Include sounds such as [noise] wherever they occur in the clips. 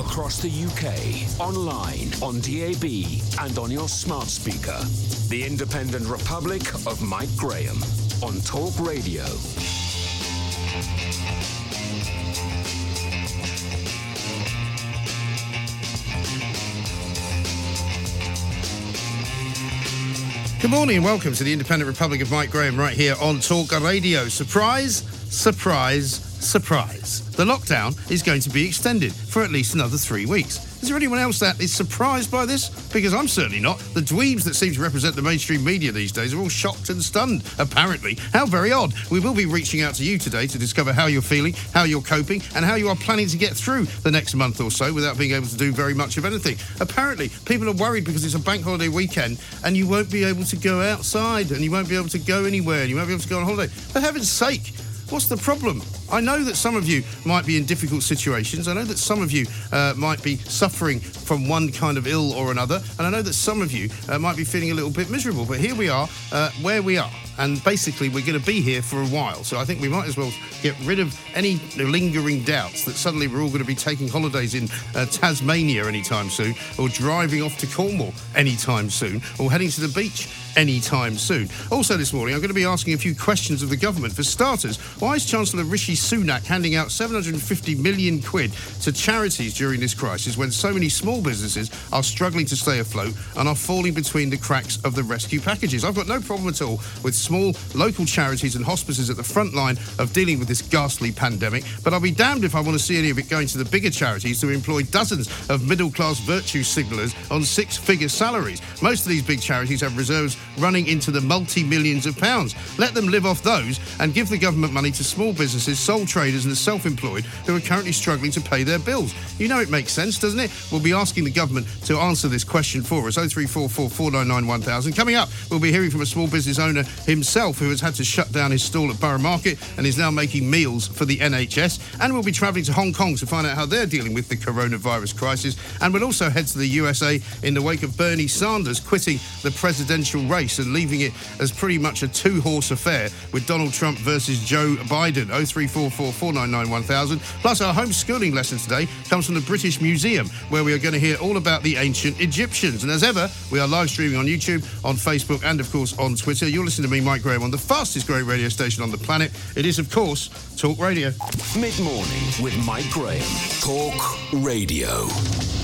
across the UK, online, on DAB, and on your smart speaker. The Independent Republic of Mike Graham on Talk Radio. Good morning and welcome to the Independent Republic of Mike Graham right here on Talk Radio. Surprise, surprise, surprise. The lockdown is going to be extended for at least another three weeks. Is there anyone else that is surprised by this? Because I'm certainly not. The dweebs that seem to represent the mainstream media these days are all shocked and stunned, apparently. How very odd. We will be reaching out to you today to discover how you're feeling, how you're coping, and how you are planning to get through the next month or so without being able to do very much of anything. Apparently, people are worried because it's a bank holiday weekend and you won't be able to go outside and you won't be able to go anywhere and you won't be able to go on holiday. For heaven's sake, What's the problem? I know that some of you might be in difficult situations. I know that some of you uh, might be suffering from one kind of ill or another. And I know that some of you uh, might be feeling a little bit miserable. But here we are, uh, where we are. And basically, we're going to be here for a while. So I think we might as well get rid of any lingering doubts that suddenly we're all going to be taking holidays in uh, Tasmania anytime soon, or driving off to Cornwall anytime soon, or heading to the beach anytime soon. Also, this morning, I'm going to be asking a few questions of the government. For starters, why is Chancellor Rishi Sunak handing out 750 million quid to charities during this crisis when so many small businesses are struggling to stay afloat and are falling between the cracks of the rescue packages? I've got no problem at all with small local charities and hospices at the front line of dealing with this ghastly pandemic, but I'll be damned if I want to see any of it going to the bigger charities who employ dozens of middle class virtue signallers on six figure salaries. Most of these big charities have reserves running into the multi millions of pounds. Let them live off those and give the government money to small businesses, sole traders, and the self employed who are currently struggling to pay their bills. You know it makes sense, doesn't it? We'll be asking the government to answer this question for us. 0344 499 1000. Coming up, we'll be hearing from a small business owner himself who has had to shut down his stall at Borough Market and is now making meals for the NHS. And we'll be travelling to Hong Kong to find out how they're dealing with the coronavirus crisis. And we'll also head to the USA in the wake of Bernie Sanders quitting the presidential race and leaving it as pretty much a two horse affair with Donald Trump versus Joe Biden. 0344 499 1000. Plus, our homeschooling lesson today comes from the British Museum, where we are going to hear all about the ancient Egyptians. And as ever, we are live streaming on YouTube, on Facebook, and of course on Twitter. You're listening to me, Mike Graham, on the fastest growing radio station on the planet. It is, of course, Talk Radio. Mid morning with Mike Graham. Talk Radio.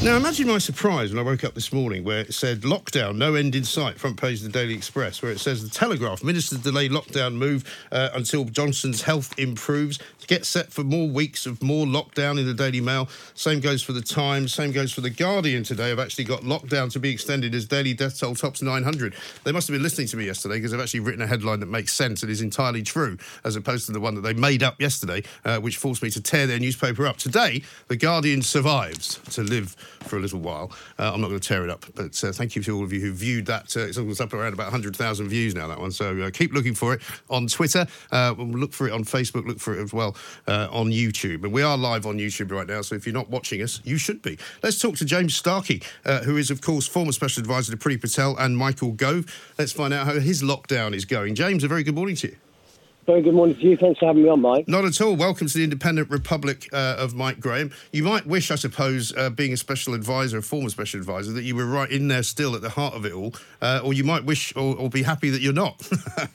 Now, imagine my surprise when I woke up this morning where it said lockdown, no end in sight, front page of the Daily Express, where it says the Telegraph, ministers delay lockdown move uh, until Johnson's health improves. Get set for more weeks of more lockdown in the Daily Mail. Same goes for the Times. Same goes for the Guardian today. I've actually got lockdown to be extended as daily death toll tops 900. They must have been listening to me yesterday because I've actually written a headline that makes sense and is entirely true, as opposed to the one that they made up yesterday, uh, which forced me to tear their newspaper up. Today, the Guardian survives to live for a little while. Uh, I'm not going to tear it up, but uh, thank you to all of you who viewed that. Uh, it's almost up around about 100,000 views now, that one. So uh, keep looking for it on Twitter. Uh, we'll look for it on Facebook. Look for it as well uh, on YouTube. And we are live on YouTube right now, so if you're not watching us, you should be. Let's talk to James Starkie, uh, who is, of course, former Special Advisor to Priti Patel and Michael Gove. Let's find out how his lockdown is going. James, a very good morning to you. Very good morning to you. Thanks for having me on, Mike. Not at all. Welcome to the Independent Republic uh, of Mike Graham. You might wish, I suppose, uh, being a special advisor, a former special advisor, that you were right in there still at the heart of it all, uh, or you might wish or, or be happy that you're not. [laughs]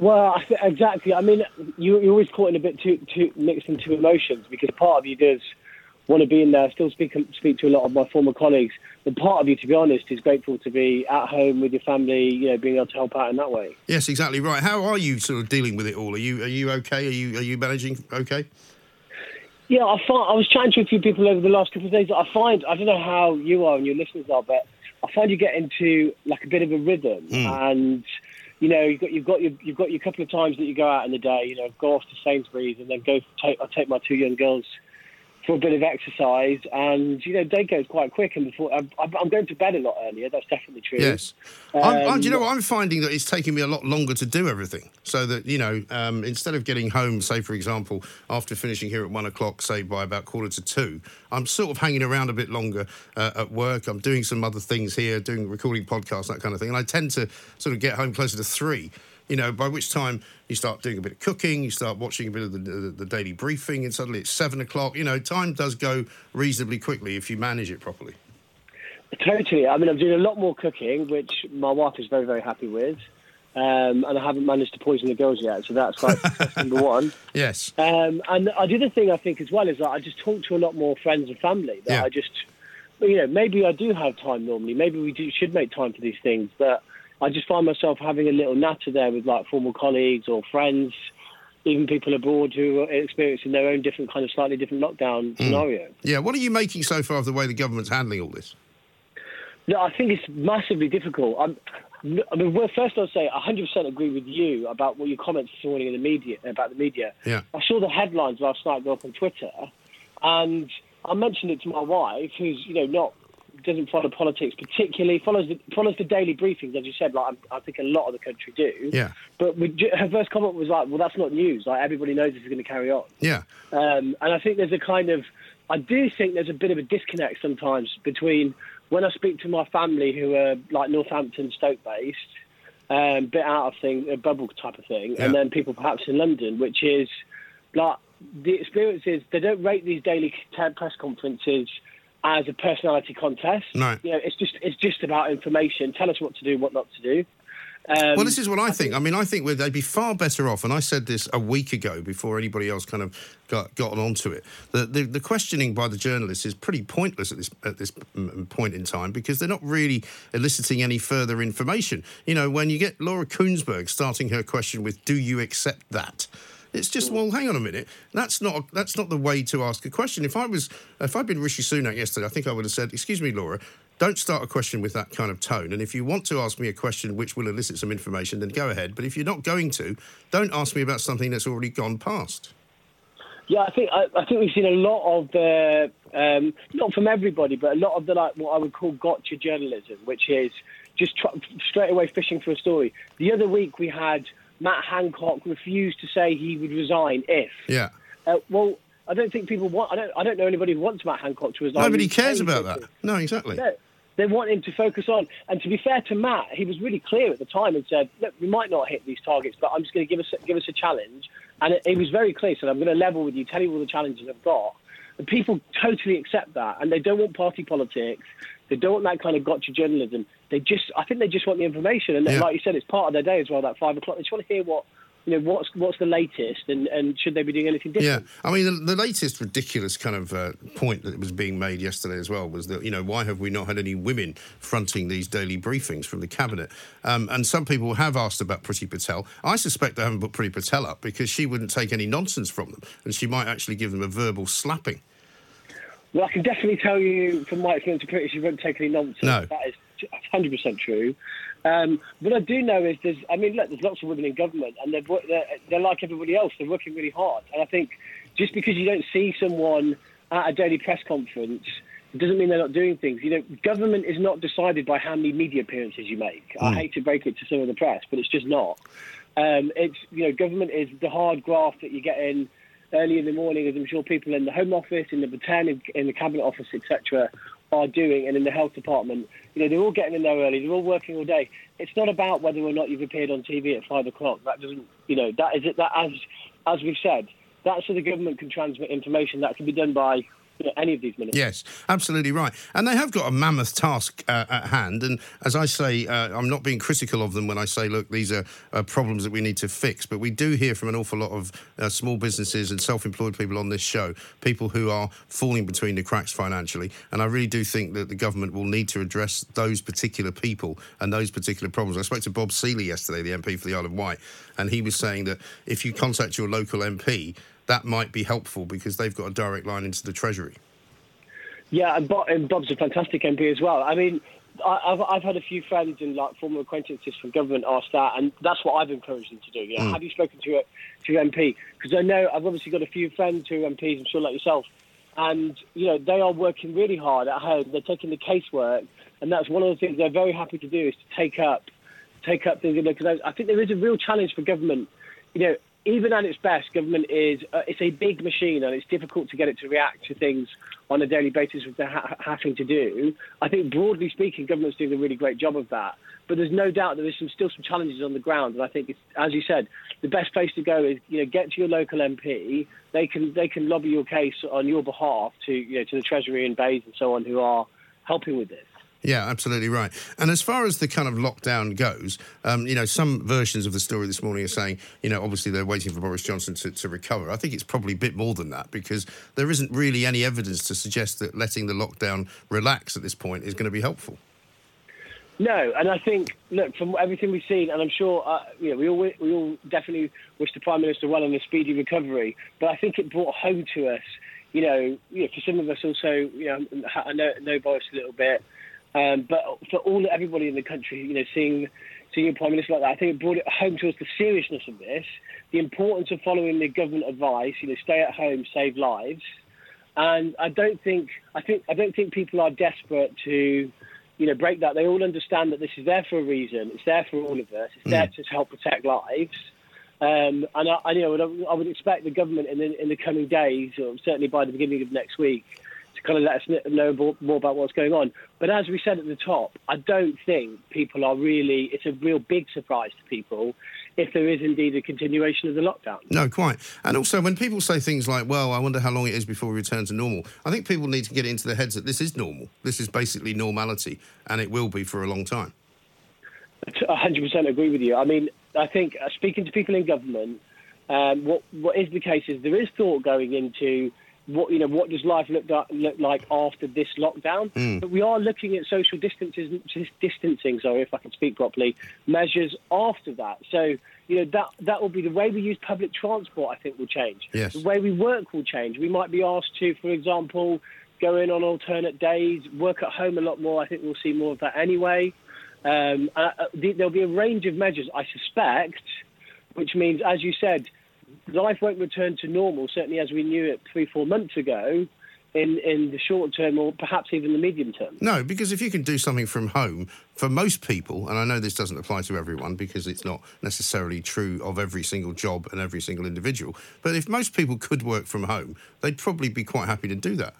Well, exactly. I mean, you, you're always caught in a bit too, too mixed into emotions because part of you does want to be in there, I still speak speak to a lot of my former colleagues. But part of you, to be honest, is grateful to be at home with your family, you know, being able to help out in that way. yes, exactly right. How are you sort of dealing with it all? Are you are you okay? Are you are you managing okay? Yeah, I find I was chatting to a few people over the last couple of days. I find I don't know how you are and your listeners are, but I find you get into like a bit of a rhythm, hmm. and you know you've got you've got your you've got your couple of times that you go out in the day. You know, go off to Sainsbury's and then go take I take my two young girls for a bit of exercise, and you know day goes quite quick. And before I'm, I'm going to bed a lot earlier. That's definitely true. Yes. I'm, I'm, Um, do you know what? I'm finding that it's taking me a lot longer to do everything. So that, you know, um, instead of getting home, say, for example, after finishing here at one o'clock, say by about quarter to two, I'm sort of hanging around a bit longer uh, at work. I'm doing some other things here, doing recording podcasts, that kind of thing. And I tend to sort of get home closer to three. You know, by which time you start doing a bit of cooking, you start watching a bit of the, the, the daily briefing, and suddenly it's seven o'clock. You know, time does go reasonably quickly if you manage it properly. Totally. I mean, I'm doing a lot more cooking, which my wife is very, very happy with. Um, and I haven't managed to poison the girls yet, so that's like [laughs] number one. Yes. Um, and the other thing I think as well is that I just talk to a lot more friends and family. That Yeah. I just, you know, maybe I do have time normally. Maybe we do, should make time for these things, but I just find myself having a little natter there with like former colleagues or friends, even people abroad who are experiencing their own different kind of slightly different lockdown hmm. scenario. Yeah. What are you making so far of the way the government's handling all this? No, I think it's massively difficult. I'm, I mean, well, first I'll say 100% agree with you about what your comments this morning in the media about the media. Yeah. I saw the headlines last night go up on Twitter, and I mentioned it to my wife, who's you know not doesn't follow politics particularly, follows the, follows the daily briefings, as you said. Like I, I think a lot of the country do. Yeah. But we, her first comment was like, "Well, that's not news. Like everybody knows this is going to carry on." Yeah. Um, and I think there's a kind of, I do think there's a bit of a disconnect sometimes between when I speak to my family who are like Northampton, Stoke based, um, bit out of thing, a bubble type of thing, Yeah. and then people perhaps in London, which is like the experience is they don't rate these daily press conferences as a personality contest. No. You know, it's just it's just about information. Tell us what to do, what not to do. Um, Well, this is what I think. I mean, I think they'd be far better off, and I said this a week ago before anybody else kind of got gotten onto it. The, the, the questioning by the journalists is pretty pointless at this at this point in time because they're not really eliciting any further information. You know, when you get Laura Kuenssberg starting her question with "Do you accept that?" It's just well, hang on a minute. That's not that's not the way to ask a question. If I was if I'd been Rishi Sunak yesterday, I think I would have said, "Excuse me, Laura." Don't start a question with that kind of tone. And if you want to ask me a question which will elicit some information, then go ahead. But if you're not going to, don't ask me about something that's already gone past. Yeah, I think I, I think we've seen a lot of the um, not from everybody, but a lot of the like what I would call gotcha journalism, which is just tr- straight away fishing for a story. The other week we had Matt Hancock refused to say he would resign if. Yeah. Uh, well, I don't think people want. I don't. I don't know anybody who wants Matt Hancock to resign. Nobody cares about that. No, exactly. No, they want him to focus on. And to be fair to Matt, he was really clear at the time and said, "Look, we might not hit these targets, but I'm just going to give us give us a challenge." And it, he was very clear. Said, "I'm going to level with you, tell you all the challenges I've got." And people totally accept that, and they don't want party politics. They don't want that kind of gotcha journalism. They just, I think, they just want the information. And Yeah. like you said, it's part of their day as well. That five o'clock, they just want to hear what. You know what's what's the latest, and, and should they be doing anything different? Yeah. I mean, the, the latest ridiculous kind of uh, point that was being made yesterday as well was that, you know, why have we not had any women fronting these daily briefings from the cabinet? Um, and some people have asked about Priti Patel. I suspect they haven't put Priti Patel up because she wouldn't take any nonsense from them and she might actually give them a verbal slapping. Well, I can definitely tell you from my experience of Priti, you won't take any nonsense. No. That is 100% true. Um, what I do know is there's, I mean, look, there's lots of women in government and they're, they're, they're like everybody else. They're working really hard. And I think just because you don't see someone at a daily press conference, it doesn't mean they're not doing things. You know, government is not decided by how many media appearances you make. I hate to break it to some of the press, but it's just not. Um, it's, you know, government is the hard graft that you get in early in the morning, as I'm sure people in the Home Office, in the Ten, in, in the Cabinet Office, etc., are doing, and in the Health Department. You know, they're all getting in there early. They're all working all day. It's not about whether or not you've appeared on TV at five o'clock. That doesn't, you know, that is it. That as as we've said, that's so the government can transmit information. That can be done by any of these ministers. Yes, absolutely right. And they have got a mammoth task uh, at hand. And as I say, uh, I'm not being critical of them when I say, look, these are uh, problems that we need to fix. But we do hear from an awful lot of uh, small businesses and self employed people on this show, people who are falling between the cracks financially. And I really do think that the government will need to address those particular people and those particular problems. I spoke to Bob Seely yesterday, the MP for the Isle of Wight, and he was saying that if you contact your local MP, that might be helpful because they've got a direct line into the Treasury. Yeah, and, Bob, and Bob's a fantastic MP as well. I mean, I, I've, I've had a few friends and like former acquaintances from government ask that, and that's what I've encouraged them to do. You know, mm. have you spoken to a to your MP? Because I know I've obviously got a few friends who are MPs. I'm sure like yourself, and you know they are working really hard at home. They're taking the casework, and that's one of the things they're very happy to do is to take up take up things. Because I, I think there is a real challenge for government. You know, even at its best, government is uh, it's a big machine and it's difficult to get it to react to things on a daily basis, which they're ha- having to do. I think broadly speaking, government's doing a really great job of that. But there's no doubt that there's some, still some challenges on the ground, and I think, as you said, the best place to go is you know get to your local MP. They can they can lobby your case on your behalf to you know to the Treasury and BEIS and so on who are helping with this. Yeah, absolutely right. And as far as the kind of lockdown goes, um, you know, some versions of the story this morning are saying, you know, obviously they're waiting for Boris Johnson to, to recover. I think it's probably a bit more than that because there isn't really any evidence to suggest that letting the lockdown relax at this point is going to be helpful. No, and I think look from everything we've seen, and I'm sure uh, you know we all we all definitely wish the prime minister well in a speedy recovery. But I think it brought home to us, you know, you know for some of us also, you know, I know know Boris a little bit, um, but for all everybody in the country, you know, seeing seeing a prime minister like that, I think it brought it home to us the seriousness of this, the importance of following the government advice. You know, stay at home, save lives, and I don't think I think I don't think people are desperate to you know, break that. They all understand that this is there for a reason. It's there for all of us. It's mm. there to help protect lives. Um, and I, I, you know, I would expect the government in the, in the coming days, or certainly by the beginning of next week, kind of let us know more, more about what's going on. But as we said at the top, I don't think people are really. It's a real big surprise to people if there is indeed a continuation of the lockdown. No, quite. And also, when people say things like, well, I wonder how long it is before we return to normal, I think people need to get into their heads that this is normal. This is basically normality, and it will be for a long time. I 100% agree with you. I mean, I think uh, speaking to people in government, um, what what is the case is there is thought going into what you know what does life look, look like after this lockdown? Mm. but we are looking at social distancing distancing sorry if i can speak properly measures after that. So you know that that will be the way we use public transport i think will change. Yes. the way we work will change. We might be asked to for example go in on alternate days work at home a lot more. I think we'll see more of that anyway. Um, uh, uh there'll be a range of measures i suspect which means as you said life won't return to normal, certainly as we knew it three, four months ago, in, in the short term or perhaps even the medium term. No, because if you can do something from home, for most people, and I know this doesn't apply to everyone because it's not necessarily true of every single job and every single individual, but if most people could work from home, they'd probably be quite happy to do that.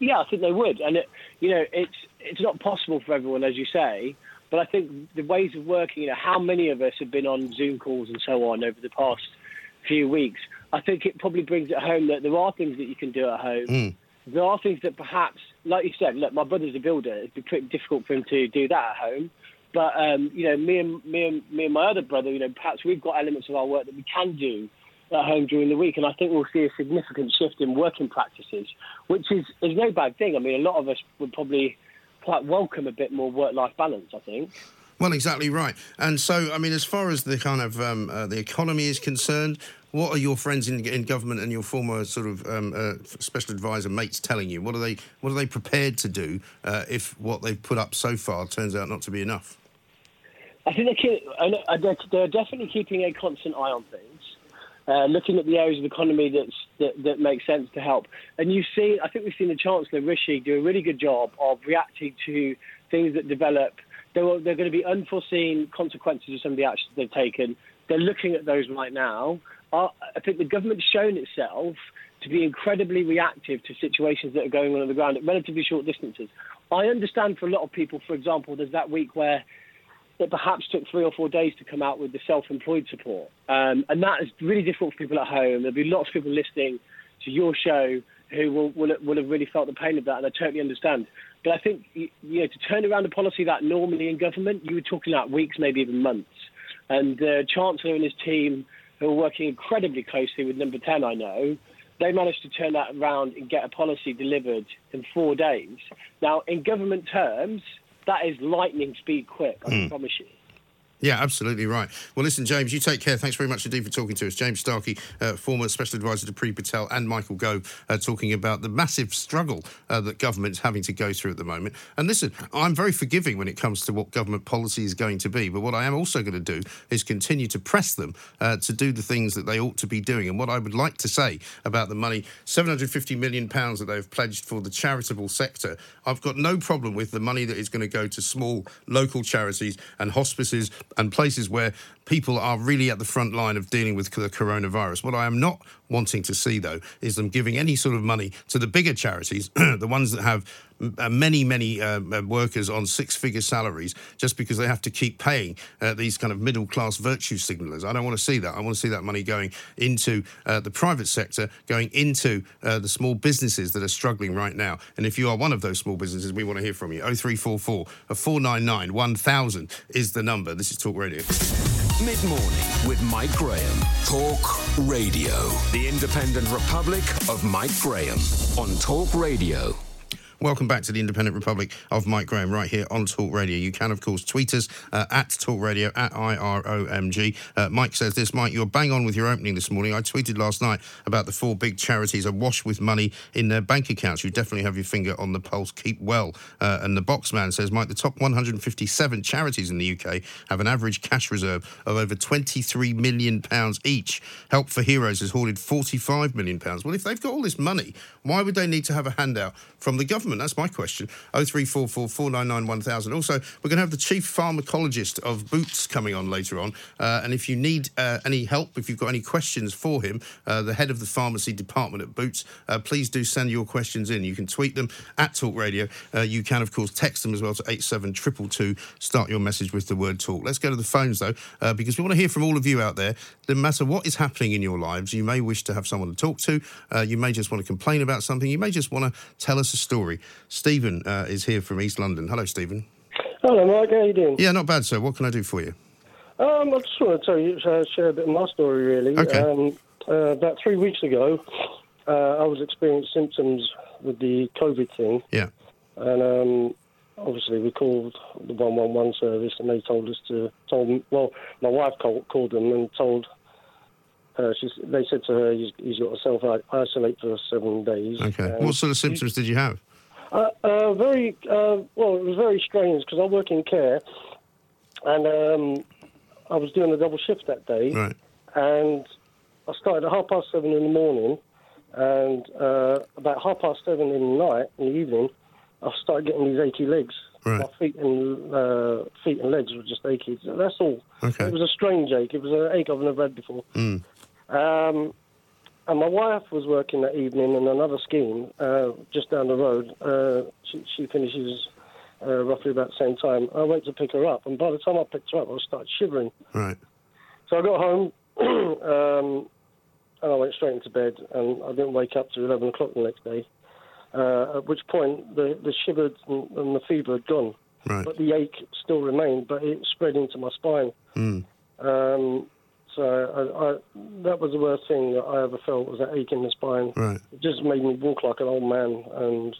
Yeah, I think they would. And, it, you know, it's, it's not possible for everyone, as you say. But I think the ways of working, you know, how many of us have been on Zoom calls and so on over the past few weeks, I think it probably brings it home that there are things that you can do at home. Mm. There are things that perhaps, like you said, look, my brother's a builder. It'd be pretty difficult for him to do that at home. But um, you know, me and me and me and my other brother, you know, perhaps we've got elements of our work that we can do at home during the week, and I think we'll see a significant shift in working practices, which is is no bad thing. I mean, a lot of us would probably quite welcome a bit more work-life balance. I think. Well, exactly right. And so, I mean, as far as the kind of um, uh, the economy is concerned, what are your friends in, in government and your former sort of um, uh, special advisor mates telling you? What are they What are they prepared to do uh, if what they've put up so far turns out not to be enough? I think they're, keep, they're definitely keeping a constant eye on things. Uh, looking at the areas of the economy that, that make sense to help. And you see, I think we've seen the Chancellor Rishi do a really good job of reacting to things that develop there are, there are going to be unforeseen consequences of some of the actions they've taken. They're looking at those right now. I think the government's shown itself to be incredibly reactive to situations that are going on on the ground at relatively short distances. I understand for a lot of people, for example, there's that week where it perhaps took three or four days to come out with the self-employed support, um, and that is really difficult for people at home. There'll be lots of people listening to your show who will, will, will have really felt the pain of that, and I totally understand. But I think you know to turn around a policy that normally in government you were talking about weeks, maybe even months. And the uh, Chancellor and his team, who are working incredibly closely with Number Ten, I know, they managed to turn that around and get a policy delivered in four days. Now, in government terms, that is lightning speed quick. I mm. promise you. Yeah, absolutely right. Well, listen, James, you take care. Thanks very much indeed for talking to us. James Starkie, uh, former special advisor to Priti Patel, and Michael Gove, uh, talking about the massive struggle uh, that government's having to go through at the moment. And listen, I'm very forgiving when it comes to what government policy is going to be, but what I am also going to do is continue to press them uh, to do the things that they ought to be doing. And what I would like to say about the money, 750 million pounds that they've pledged for the charitable sector, I've got no problem with the money that is going to go to small local charities and hospices and places where people are really at the front line of dealing with the coronavirus. What I am not wanting to see, though, is them giving any sort of money to the bigger charities, [clears throat] the ones that have uh, many, many uh, uh, workers on six figure salaries just because they have to keep paying uh, these kind of middle class virtue signalers. I don't want to see that. I want to see that money going into uh, the private sector, going into uh, the small businesses that are struggling right now. And if you are one of those small businesses, we want to hear from you. 0344 499 1000 is the number. This is Talk Radio. Mid morning with Mike Graham. Talk Radio. The Independent Republic of Mike Graham on Talk Radio. Welcome back to the Independent Republic of Mike Graham right here on Talk Radio. You can, of course, tweet us uh, at Talk Radio, at IROMG. Uh, Mike says this, Mike, you're bang on with your opening this morning. I tweeted last night about the four big charities awash with money in their bank accounts. You definitely have your finger on the pulse. Keep well. Uh, and the Boxman says, Mike, the top 157 charities in the UK have an average cash reserve of over £23 million each. Help for Heroes has hoarded £45 million. Well, if they've got all this money, why would they need to have a handout from the government? That's my question. 0344 499 1000. Also, we're going to have the chief pharmacologist of Boots coming on later on. Uh, and if you need uh, any help, if you've got any questions for him, uh, the head of the pharmacy department at Boots, uh, please do send your questions in. You can tweet them at Talk Radio. Uh, you can, of course, text them as well to 87222. Start your message with the word talk. Let's go to the phones, though, uh, because we want to hear from all of you out there. No matter what is happening in your lives, you may wish to have someone to talk to. you may just want to complain about something. You may just want to tell us a story. Stephen uh, is here from East London. Hello, Stephen. Hello, Mike. How are you doing? Yeah, not bad, sir. What can I do for you? Um, I just want to tell you, uh, share a bit of my story, really. Okay. Um, uh, about three weeks ago, uh, I was experiencing symptoms with the COVID thing, Yeah. and um, obviously we called the 111 service, and they told us to told well, my wife called, called them and told. Uh, she's, they said to her, he's, he's got to self isolate for seven days. Okay. What sort of symptoms did you have? Uh, uh, very uh, well. It was very strange because I work in care, and um, I was doing a double shift that day, Right. and I started at half past seven in the morning, and uh, about half past seven in the night, in the evening, I started getting these achy legs. Right. My feet and uh, feet and legs were just achy. That's all. Okay. It was a strange ache. It was an ache I've never had before. Mm. Um, and my wife was working that evening in another scheme uh, just down the road. Uh, she, she finishes uh, roughly about the same time. I went to pick her up, and by the time I picked her up, I started shivering. Right. So I got home, [clears throat] um, and I went straight into bed, and I didn't wake up till 11 o'clock the next day. Uh, at which point the, the shivered and, and the fever had gone, Right. but the ache still remained, but it spread into my spine. Mm. Um, so I, I, that was the worst thing that I ever felt was that ache in the spine. Right. It just made me walk like an old man. And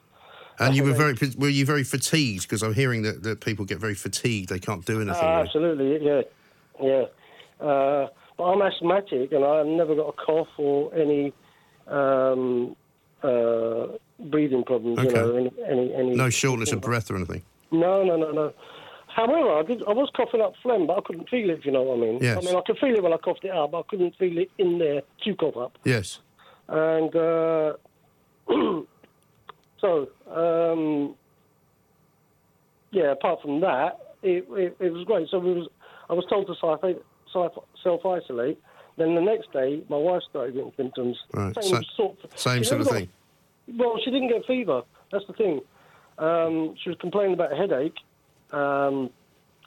And you were very were you very fatigued because I'm hearing that, that people get very fatigued. They can't do anything. Ah, really. absolutely, yeah, yeah. Uh, but I'm asthmatic, and I've never got a cough or any um, uh, breathing problems. You Okay. know, any, any, any No shortness of breath or anything. No, no, no, no. However, I, did, I was coughing up phlegm, but I couldn't feel it. If you know what I mean. Yes. I mean, I could feel it when I coughed it out, but I couldn't feel it in there to cough up. Yes. And uh, [clears throat] so, um, yeah. Apart from that, it, it, it was great. So we was, I was told to self self isolate. Then the next day, my wife started getting symptoms. Right. Same Sa- sort. Same sort of never thing. got- Well, she didn't get fever. That's the thing. Um, she was complaining about a headache. Um,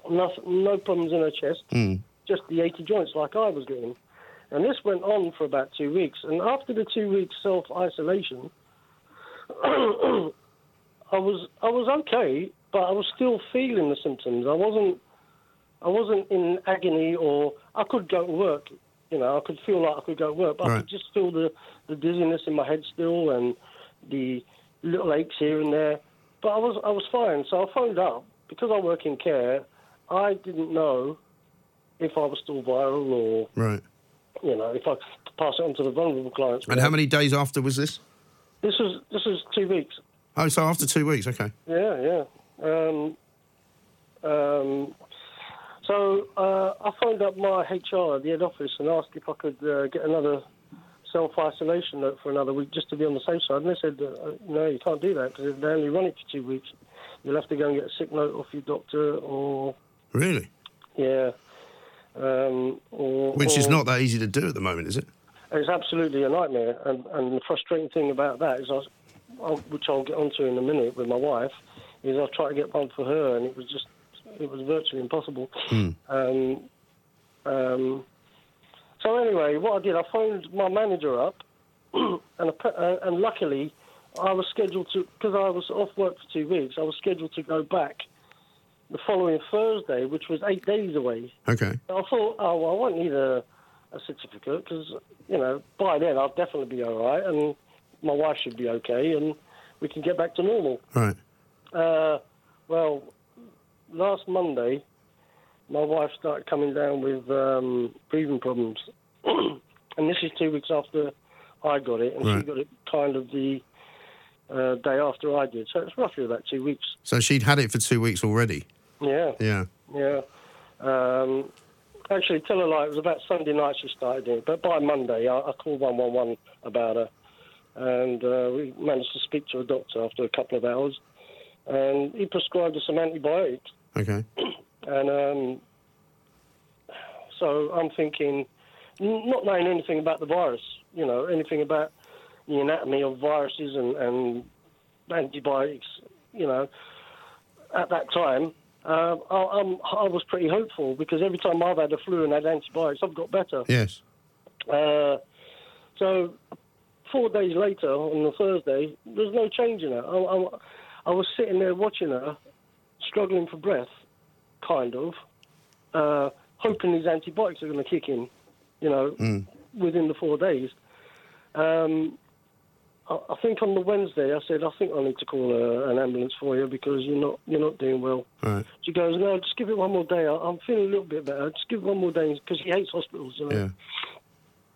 no, no problems in her chest Mm. just the achy joints like I was getting. And this went on for about two weeks. And after the two weeks self isolation, [clears throat] I was I was okay, but I was still feeling the symptoms. I wasn't I wasn't in agony or I could go to work. You know, I could feel like I could go to work, but I could just feel the, the dizziness in my head still and the little aches here and there. But I was I was fine. So I phoned up because I work in care. I didn't know if I was still viral or Right. you know if I could pass it on to the vulnerable clients. And how many days after was this? This was this was two weeks. Oh, so after two weeks. Okay. Yeah, yeah. Um, um, so uh, I phoned up my HR at the head office and asked if I could uh, get another self-isolation for another week just to be on the safe side. And they said, uh, no, you can't do that because they only run it for two weeks. You'll have to go and get a sick note off your doctor or, Really? yeah. Um, or, Which is not that easy to do at the moment, is it? It's absolutely a nightmare, and, and the frustrating thing about that is, I, was- I, which I'll get onto in a minute with my wife, is I tried to get one for her, and it was just, it was virtually impossible. Um, um, so anyway, what I did, I phoned my manager up, [clears throat] and uh, and luckily, I was scheduled to because I was off work for two weeks. I was scheduled to go back the following Thursday, which was eight days away. Okay. I thought, oh, well, I won't need a, a certificate because, you know, by then I'll definitely be all right and my wife should be okay and we can get back to normal. Right. Uh, well, last Monday, my wife started coming down with um, breathing problems. [clears throat] and this is two weeks after I got it, and she got it kind of the uh, day after I did. So it's roughly about two weeks. So she'd had it for two weeks already. Yeah. Yeah. Yeah. Um, actually, tell her lie, it was about Sunday night she started it, but by Monday I, I called 111 about her, and uh, we managed to speak to a doctor after a couple of hours, and he prescribed her some antibiotics. Okay. [clears throat] And um, so I'm thinking, not knowing anything about the virus, you know, anything about the anatomy of viruses and, and antibiotics, you know, at that time, uh, I, I'm, I was pretty hopeful because every time I've had a flu and had antibiotics, I've got better. Yes. Uh, so four days later, on the Thursday, there's no change in her. I, I, I was sitting there watching her, struggling for breath, kind of, uh, hoping these antibiotics are going to kick in, you know, within the four days. Um, I, I think on the Wednesday, I said, I think I need to call uh, an ambulance for you because you're not you're not doing well. Right. She goes, no, just give it one more day. I, I'm feeling a little bit better. Just give it one more day because he hates hospitals, you know. Yeah.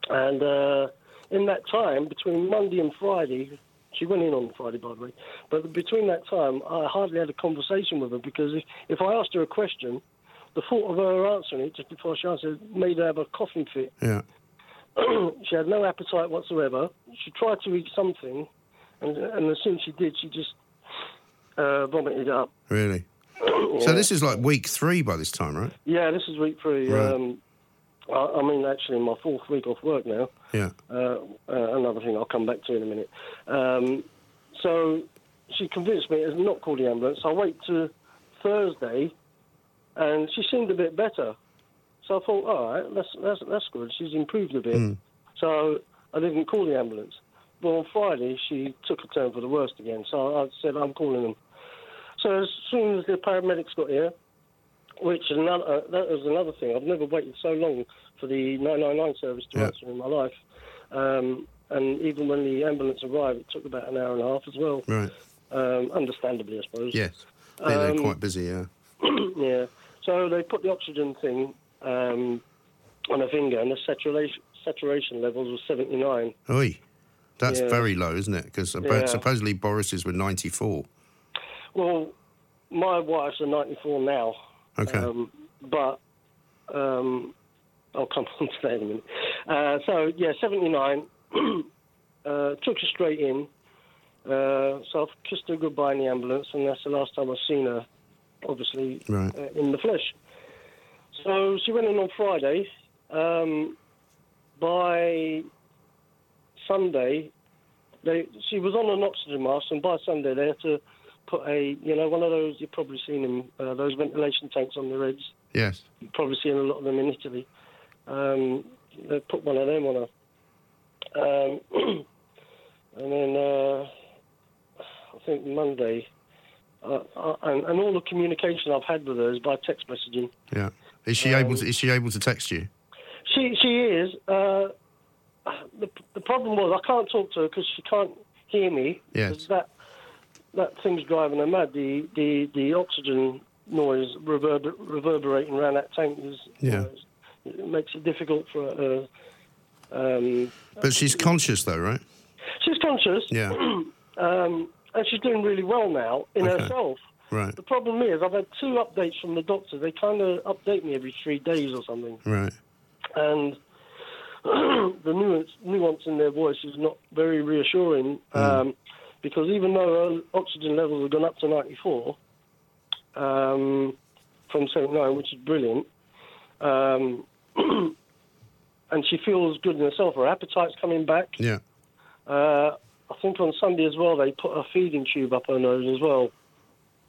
And uh, in that time, between Monday and Friday, she went in on Friday, by the way, but between that time, I hardly had a conversation with her because if, if I asked her a question, the thought of her answering it just before she answered made her have a coughing fit. Yeah. [clears throat] she had no appetite whatsoever. She tried to eat something, and, and as soon as she did, she just uh, vomited up. Really. [clears throat] So this is like week three by this time, right? Yeah, this is week three. Right. Um, I, I mean, actually, my fourth week off work now. Yeah. Uh, uh, another thing I'll come back to in a minute. Um, so she convinced me to not call the ambulance. I wait to Thursday, and she seemed a bit better. So I thought, all right, that's that's that's good. She's improved a bit. So I didn't call the ambulance. But on Friday, she took a turn for the worst again. So I said, I'm calling them. So as soon as the paramedics got here, which is another, uh, that was another thing. I've never waited so long for the 999 service to Yeah. answer in my life. Um, and even when the ambulance arrived, it took about an hour and a half as well. Right. Um, understandably, I suppose. Yes. I they're Um, quite busy. Yeah. [clears throat] yeah. So they put the oxygen thing um, on a finger, and the saturation saturation levels were 79. Oi. That's Yeah. very low, isn't it? Because Yeah. supposedly Boris's were 94. Well, my wife's a 94 now. Okay. Um, but um, I'll come on to that in a minute. Uh, so, yeah, 79. [clears throat] uh, took her straight in. Uh, so I've kissed her goodbye in the ambulance, and that's the last time I've seen her, obviously, Right. uh, in the flesh. So she went in on Friday. Um, by Sunday, they, she was on an oxygen mask, and by Sunday they had to put a, you know, one of those, you've probably seen them, uh, those ventilation tanks on the heads. Yes. You've probably seen a lot of them in Italy. Um, they put one of them on a. Um, [clears throat] and then uh, I think Monday, uh, uh, and, and all the communication I've had with her is by text messaging. Yeah. Is she Um, able to? Is she able to text you? She she is. Uh, the the problem was I can't talk to her because she can't hear me. Yes. That that thing's driving her mad. The the the oxygen noise reverber, reverberating around that tank is. you Yeah. know, it makes it difficult for her. Um, But she's conscious though, right? she's conscious. Yeah. [clears throat] Um, and she's doing really well now in Okay. herself. Right. The problem is, I've had two updates from the doctor. They kind of update me every three days or something. Right. and [clears throat] the nuance, nuance in their voice is not very reassuring um, because even though her oxygen levels have gone up to 94 um, from 79, which is brilliant, um, [clears throat] and she feels good in herself. Her appetite's coming back. Yeah. Uh, I think on Sunday as well they put a feeding tube up her nose as well,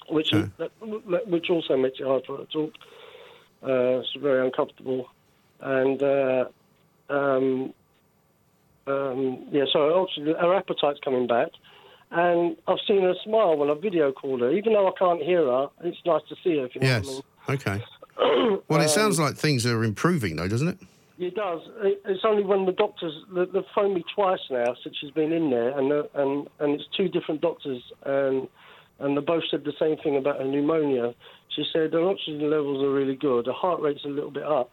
which Okay. that- which also makes it hard for her to talk. Uh, it's very uncomfortable, and uh, um, um, yeah, so obviously her appetite's coming back, and I've seen her smile when I video called her, even though I can't hear her. It's nice to see her. If you know what I mean. Yes. Okay. [clears throat] Well, it sounds like things are improving, though, doesn't it? It does. It's only when the doctors they- they've phoned me twice now since she's been in there, and and and it's two different doctors, and and they both said the same thing about her pneumonia. She said her oxygen levels are really good, her heart rate's a little bit up,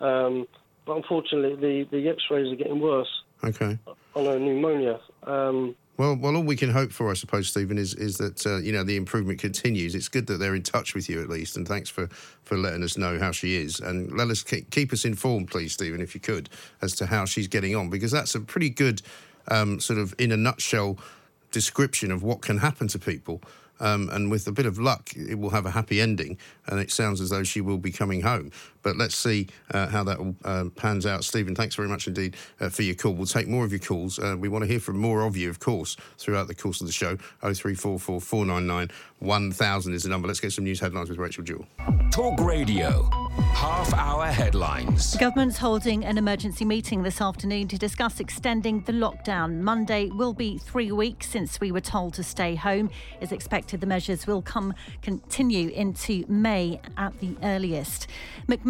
um, but unfortunately the the X-rays are getting worse Okay. on her pneumonia. Um, Well, well, all we can hope for, I suppose, Stephen, is is that uh, you know the improvement continues. It's good that they're in touch with you at least, and thanks for for letting us know how she is, and let us keep, keep us informed, please, Stephen, if you could, as to how she's getting on, because that's a pretty good um, sort of in a nutshell description of what can happen to people. Um, and with a bit of luck, it will have a happy ending. And it sounds as though she will be coming home. But let's see uh, how that all um, pans out. Stephen, thanks very much indeed uh, for your call. We'll take more of your calls. Uh, we want to hear from more of you, of course, throughout the course of the show. 0344 499 1000 is the number. Let's get some news headlines with Rachel Jewell. Talk Radio. Half hour headlines. The government's holding an emergency meeting this afternoon to discuss extending the lockdown. Monday will be three weeks since we were told to stay home. It's expected the measures will come continue into May at the earliest.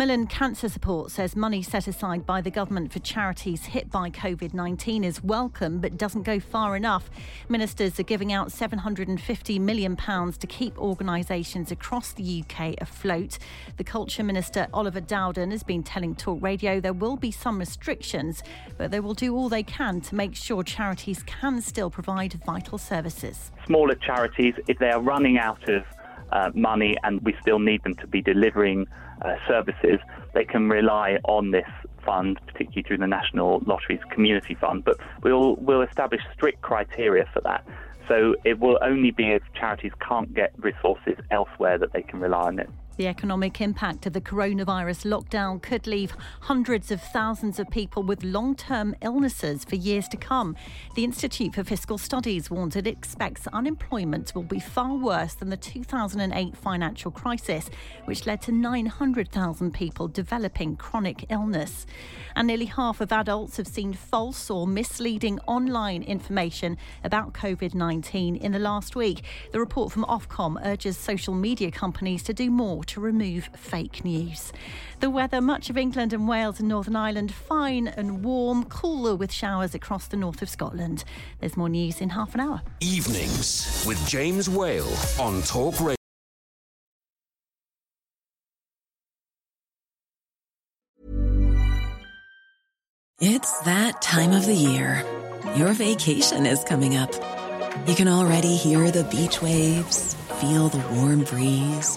Macmillan Cancer Support says money set aside by the government for charities hit by COVID 19 is welcome but doesn't go far enough. Ministers are giving out £750 million to keep organisations across the UK afloat. The Culture Minister Oliver Dowden has been telling Talk Radio there will be some restrictions, but they will do all they can to make sure charities can still provide vital services. smaller charities, if they are running out of uh, money and we still need them to be delivering uh, services, they can rely on this fund, particularly through the National Lotteries Community Fund. But we'll, we'll establish strict criteria for that. So it will only be if charities can't get resources elsewhere that they can rely on it. The economic impact of the coronavirus lockdown could leave hundreds of thousands of people with long term illnesses for years to come. The Institute for Fiscal Studies warns it expects unemployment will be far worse than the 2008 financial crisis, which led to 900,000 people developing chronic illness. And nearly half of adults have seen false or misleading online information about COVID 19 in the last week. The report from Ofcom urges social media companies to do more to remove fake news. The weather, much of England and Wales and Northern Ireland, fine and warm, cooler with showers across the north of Scotland. There's more news in half an hour. Evenings with James Whale on Talk Radio. It's that time of the year. Your vacation is coming up. You can already hear the beach waves, feel the warm breeze,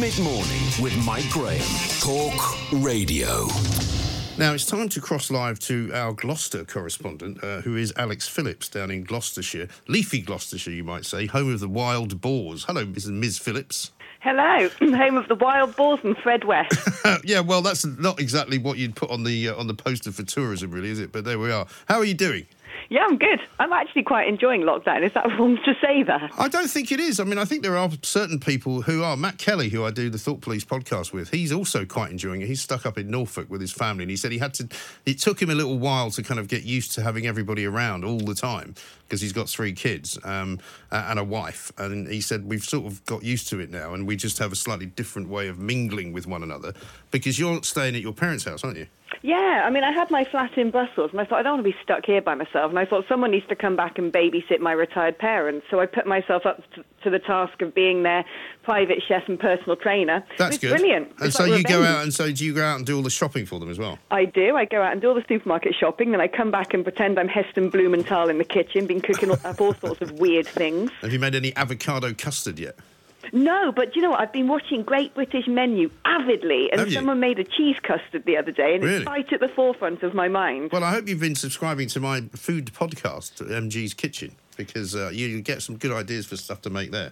Mid morning with Mike Graham. Talk Radio. Now it's time to cross live to our Gloucester correspondent, uh, who is Alex Phillips down in Gloucestershire, leafy Gloucestershire, you might say, home of the wild boars. Hello, Mrs. Ms. Phillips. Hello, [clears throat] home of the wild boars and Fred West. [laughs] yeah, well, that's not exactly what you'd put on the uh, on the poster for tourism, really, is it? But there we are. How are you doing? Yeah, I'm good. I'm actually quite enjoying lockdown. Is that [laughs] wrong to say that? I don't think it is. I mean, I think there are certain people who are. Matt Kelly, who I do the Thought Police podcast with, he's also quite enjoying it. He's stuck up in Norfolk with his family, and he said he had to. It took him a little while to kind of get used to having everybody around all the time because he's got three kids um, and a wife, and he said we've sort of got used to it now, and we just have a slightly different way of mingling with one another because you're staying at your parents' house, aren't you? Yeah, I mean, I had my flat in Brussels, and I thought I don't want to be stuck here by myself. And I thought someone needs to come back and babysit my retired parents. So I put myself up to, to the task of being their private chef and personal trainer. That's good. brilliant. And It's so like you go out, and so do you go out and do all the shopping for them as well? I do. I go out and do all the supermarket shopping, then I come back and pretend I'm Heston Blumenthal in the kitchen, been cooking up all sorts of weird things. Have you made any avocado custard yet? No, but you know what? I've been watching Great British Menu avidly, and Have you? someone made a cheese custard the other day, and Really? it's right at the forefront of my mind. Well, I hope you've been subscribing to my food podcast, MG's Kitchen, because uh, you, you get some good ideas for stuff to make there.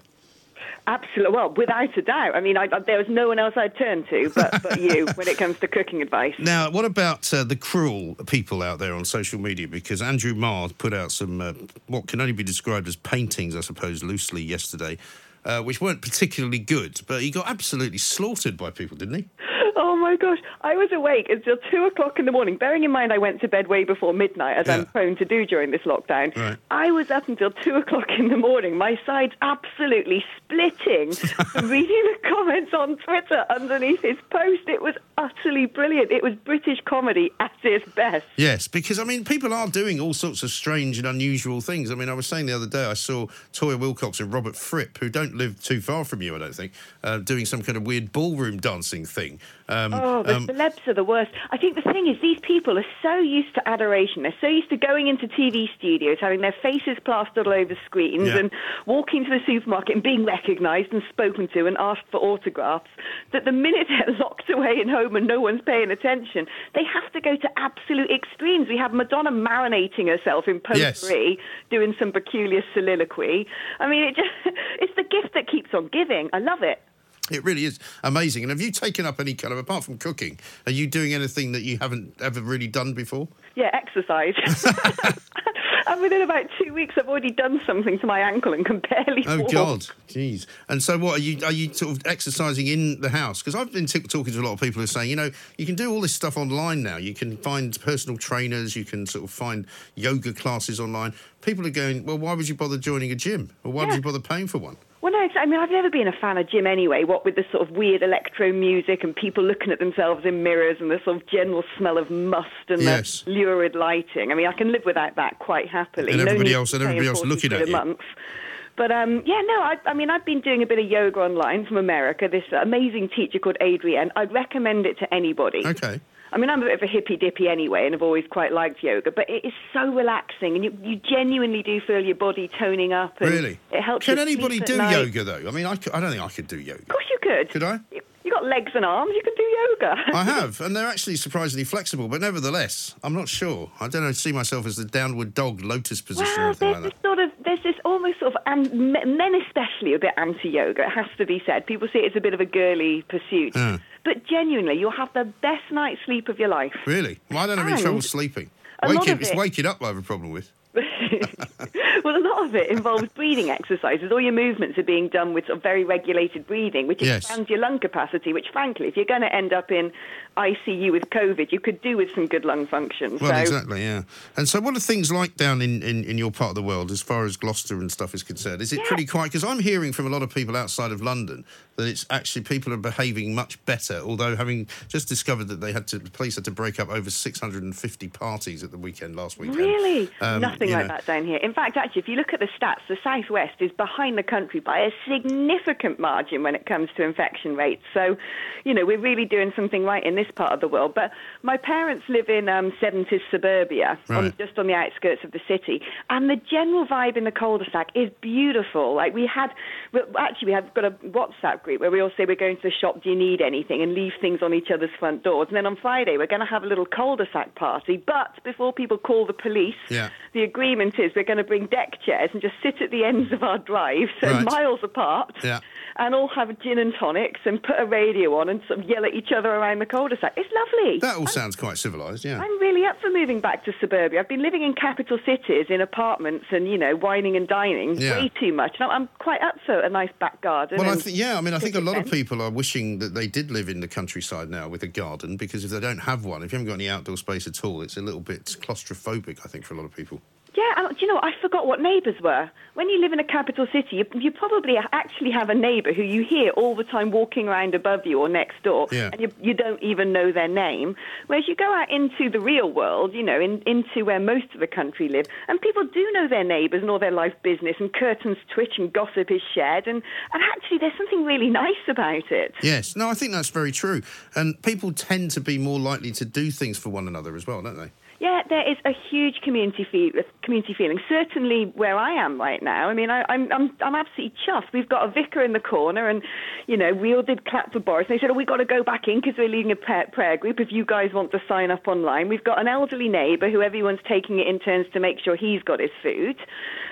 Absolutely. Well, without a doubt. I mean, I, I, there was no one else I'd turn to but, but you [laughs] when it comes to cooking advice. Now, what about uh, the cruel people out there on social media? Because Andrew Marr put out some uh, what can only be described as paintings, I suppose, loosely yesterday, uh, which weren't particularly good. But he got absolutely slaughtered by people, didn't he? Oh my gosh, I was awake until two o'clock in the morning. Bearing in mind, I went to bed way before midnight, as Yeah. I'm prone to do during this lockdown. Right. I was up until two o'clock in the morning, my sides absolutely splitting, [laughs] reading the comments on Twitter underneath his post. It was utterly brilliant. It was British comedy at its best. Yes, because I mean, people are doing all sorts of strange and unusual things. I mean, I was saying the other day, I saw Toyah Willcox and Robert Fripp, who don't live too far from you, I don't think, uh, doing some kind of weird ballroom dancing thing. Um, Oh, the um, celebs are the worst. I think the thing is, these people are so used to adoration. They're so used to going into TV studios, having their faces plastered all over screens, Yeah. and walking to the supermarket and being recognised and spoken to and asked for autographs, that the minute they're [laughs] locked away in home and no one's paying attention, they have to go to absolute extremes. We have Madonna marinating herself in Yes. potpourri, doing some peculiar soliloquy. I mean, it just, [laughs] it's the gift that keeps on giving. I love it. It really is amazing. And have you taken up any kind of, apart from cooking, are you doing anything that you haven't ever really done before? Yeah, exercise. [laughs] and within about two weeks, I've already done something to my ankle and can barely Oh walk. God, jeez! And so, what are you? Are you sort of exercising in the house? Because I've been t- talking to a lot of people who are saying, you know, you can do all this stuff online now. You can find personal trainers. You can sort of find yoga classes online. People are going, well, why would you bother joining a gym, or why would you bother paying for one? It's, I mean, I've never been a fan of gym anyway. What with the sort of weird electro music and people looking at themselves in mirrors and the sort of general smell of must and Yes. the lurid lighting. I mean, I can live without that quite happily. And No everybody else- and everybody else looking at you. month. But um, yeah, no, I, I mean, I've been doing a bit of yoga online from America. This amazing teacher called Adriene. I'd recommend it to anybody. Okay. I mean, I'm a bit of a hippy dippy anyway, and I've always quite liked yoga, but it is so relaxing, and you, you genuinely do feel your body toning up. And Really? It helps. Can anybody do night. yoga though? I mean, I, c- I don't think I could do yoga. Of course, you could. Could I? You got legs and arms. You can do yoga. I [laughs] have, and they're actually surprisingly flexible. But nevertheless, I'm not sure. I don't know. See myself as the downward dog lotus position or Well, anything there's like this that. sort of there's this almost sort of and men especially a bit anti-yoga. It has to be said. People see it as a bit of a girly pursuit, Yeah. but genuinely, you'll have the best night's sleep of your life. Really? Well, I don't have any trouble sleeping. Waking, of it's waking up I have a problem with. [laughs] well, a lot of it involves breathing exercises. All your movements are being done with sort of very regulated breathing, which Yes. expands your lung capacity. Which, frankly, if you're going to end up in ICU with COVID, you could do with some good lung function. Well, so, exactly, yeah. And so, what are things like down in, in, in your part of the world as far as Gloucester and stuff is concerned? Is it Yeah. pretty quiet? Because I'm hearing from a lot of people outside of London that it's actually people are behaving much better. Although having just discovered that they had to, the police had to break up over 650 parties at the weekend last weekend. Really? Um, Nothing like know. that down here. In fact, actually, if you look at the stats, the southwest is behind the country by a significant margin when it comes to infection rates. So, you know, we're really doing something right in this part of the world. But my parents live in um, 70s suburbia, on, just on the outskirts of the city, and the general vibe in the cul-de-sac is beautiful. Like we had, well, actually, we have got a WhatsApp group where we all say we're going to the shop. Do you need anything? And leave things on each other's front doors. And then on Friday, we're going to have a little cul-de-sac party. But before people call the police, Yeah. the agreement is we're going to bring deck deck chairs and just sit at the ends of our drive, so Right. miles apart, Yeah. and all have gin and tonics and put a radio on and sort of yell at each other around the cul-de-sac. It's lovely. That all sounds quite civilised, yeah. I'm really up for moving back to suburbia. I've been living in capital cities in apartments and, you know, whining and dining Yeah. way too much. And I'm I'm quite up for a nice back garden. Well, I think yeah. I mean, I think a lot of people are wishing that they did live in the countryside now with a garden because if they don't have one, if you haven't got any outdoor space at all, it's a little bit claustrophobic. I think for a lot of people. Yeah, do you know, I forgot what neighbours were. When you live in a capital city, you, you probably actually have a neighbour who you hear all the time walking around above you or next door, Yeah. and you, you don't even know their name. Whereas you go out into the real world, you know, in, into where most of the country live, and people do know their neighbours and all their life business, and curtains twitch and gossip is shared, and, and actually there's something really nice about it. Yes, no, I think that's very true, and people tend to be more likely to do things for one another as well, don't they? Yeah, there is a huge community community feeling. Certainly where I am right now. I mean, I, I'm I'm I'm absolutely chuffed. We've got a vicar in the corner, and you know, we all did clap for Boris. They said, "Oh, we've got to go back in because we're leading a prayer group. If you guys want to sign up online, we've got an elderly neighbour who everyone's taking it in turns to make sure he's got his food.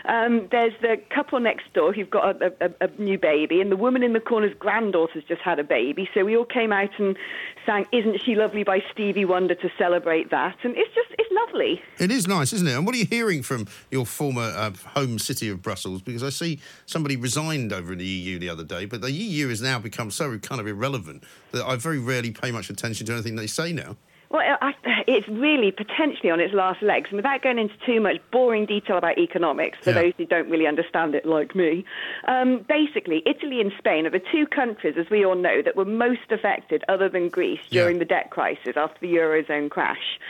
Um, there's the couple next door who've got a, a, a new baby, and the woman in the corner's granddaughter's just had a baby. So we all came out and sang "Isn't She Lovely" by Stevie Wonder to celebrate that, and it's just it's lovely. It is nice, isn't it? And what are you hearing from your former uh, home city of Brussels? Because I see somebody resigned over in the EU the other day, but the EU has now become so kind of irrelevant that I very rarely pay much attention to anything they say now. Well, I, it's really potentially on its last legs. And without going into too much boring detail about economics, for Yeah. those who don't really understand it like me, um, basically, Italy and Spain are the two countries, as we all know, that were most affected, other than Greece, Yeah. during the debt crisis after the Eurozone crash.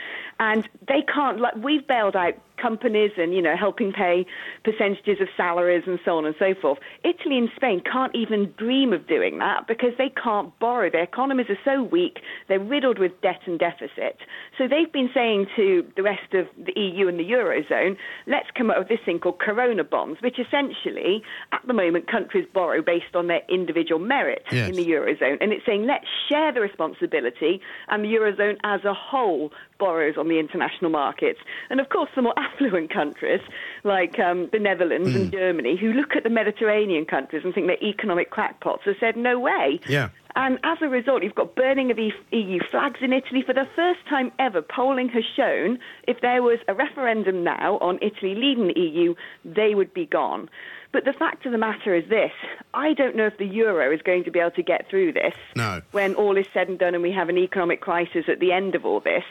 And they can't, like, we've bailed out companies and, you know, helping pay percentages of salaries and so on and so forth. Italy and Spain can't even dream of doing that because they can't borrow. Their economies are so weak, they're riddled with debt and deficit. So they've been saying to the rest of the EU and the Eurozone, let's come up with this thing called Corona bonds, which essentially, at the moment, countries borrow based on their individual merit Yes. in the Eurozone. And it's saying, let's share the responsibility, and the Eurozone as a whole borrows on the international markets. And of course, the more affluent countries, like um, the Netherlands and Germany, who look at the Mediterranean countries and think they're economic crackpots, have said, no way. Yeah. And as a result, you've got burning of EU flags in Italy. For the first time ever, polling has shown if there was a referendum now on Italy leaving the EU, they would be gone. But the fact of the matter is this I don't know if the euro is going to be able to get through this No. when all is said and done and we have an economic crisis at the end of all this.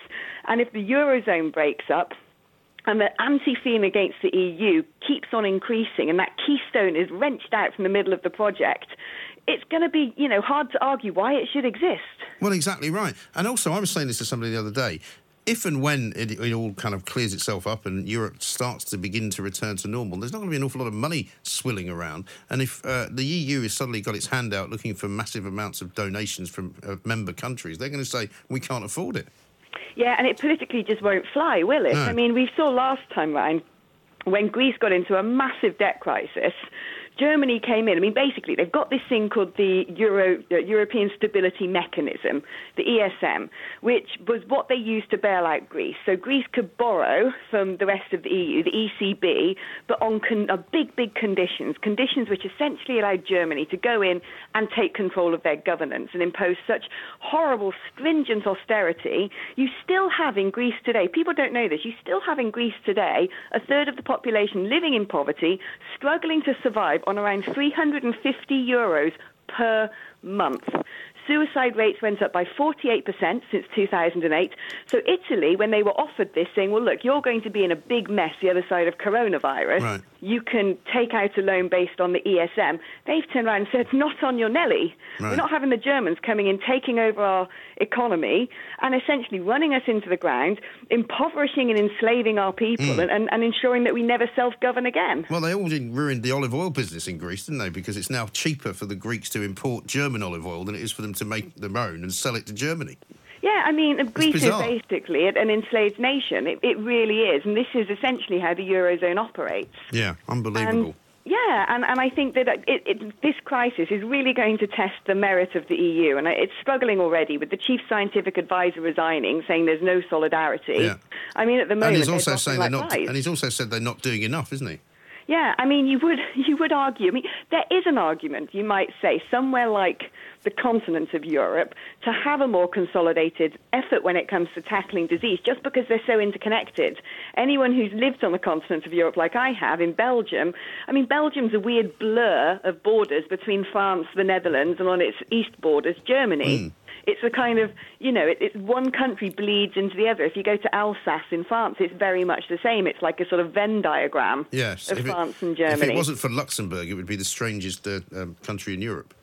And if the eurozone breaks up, and the anti-feeling against the EU keeps on increasing, and that keystone is wrenched out from the middle of the project, it's going to be, you know, hard to argue why it should exist. Well, exactly right. And also, I was saying this to somebody the other day. If and when it, it all kind of clears itself up and Europe starts to begin to return to normal, there's not going to be an awful lot of money swilling around. And if uh, the EU has suddenly got its hand out looking for massive amounts of donations from uh, member countries, they're going to say, we can't afford it. Yeah, and it politically just won't fly, will it? No. I mean, we saw last time round when Greece got into a massive debt crisis. Germany came in. I mean, basically, they've got this thing called the Euro, uh, European Stability Mechanism, the ESM, which was what they used to bail out Greece. So Greece could borrow from the rest of the EU, the ECB, but on con- uh, big, big conditions, conditions which essentially allowed Germany to go in and take control of their governance and impose such horrible, stringent austerity. You still have in Greece today, people don't know this, you still have in Greece today a third of the population living in poverty, struggling to survive on around 350 euros per month. Suicide rates went up by 48% since 2008. So, Italy, when they were offered this, saying, well, look, you're going to be in a big mess the other side of coronavirus, Right. you can take out a loan based on the ESM, they've turned around and said, not on your Nelly. Right. We're not having the Germans coming in, taking over our economy, and essentially running us into the ground, impoverishing and enslaving our people, Hmm. and, and, and ensuring that we never self govern again. Well, they all ruined the olive oil business in Greece, didn't they? Because it's now cheaper for the Greeks to import German olive oil than it is for them to make their own and sell it to Germany. Yeah, I mean, Greece is basically an enslaved nation. It, it really is. And this is essentially how the Eurozone operates. Yeah, unbelievable. And, yeah, and, and I think that it, it, this crisis is really going to test the merit of the EU. And it's struggling already with the chief scientific advisor resigning, saying there's no solidarity. Yeah. I mean, at the moment, and he's also saying they're not. flies. And he's also said they're not doing enough, isn't he? Yeah, I mean, you would [laughs] you would argue. I mean, there is an argument. You might say somewhere like the continent of Europe to have a more consolidated effort when it comes to tackling disease, just because they're so interconnected. Anyone who's lived on the continent of Europe, like I have in Belgium, I mean, Belgium's a weird blur of borders between France, the Netherlands, and on its east borders, Germany. It's a kind of, you know, it, it's one country bleeds into the other. If you go to Alsace in France, it's very much the same. It's like a sort of Venn diagram Yes. of if it- France and Germany. If it wasn't for Luxembourg, it would be the strangest uh, um, country in Europe.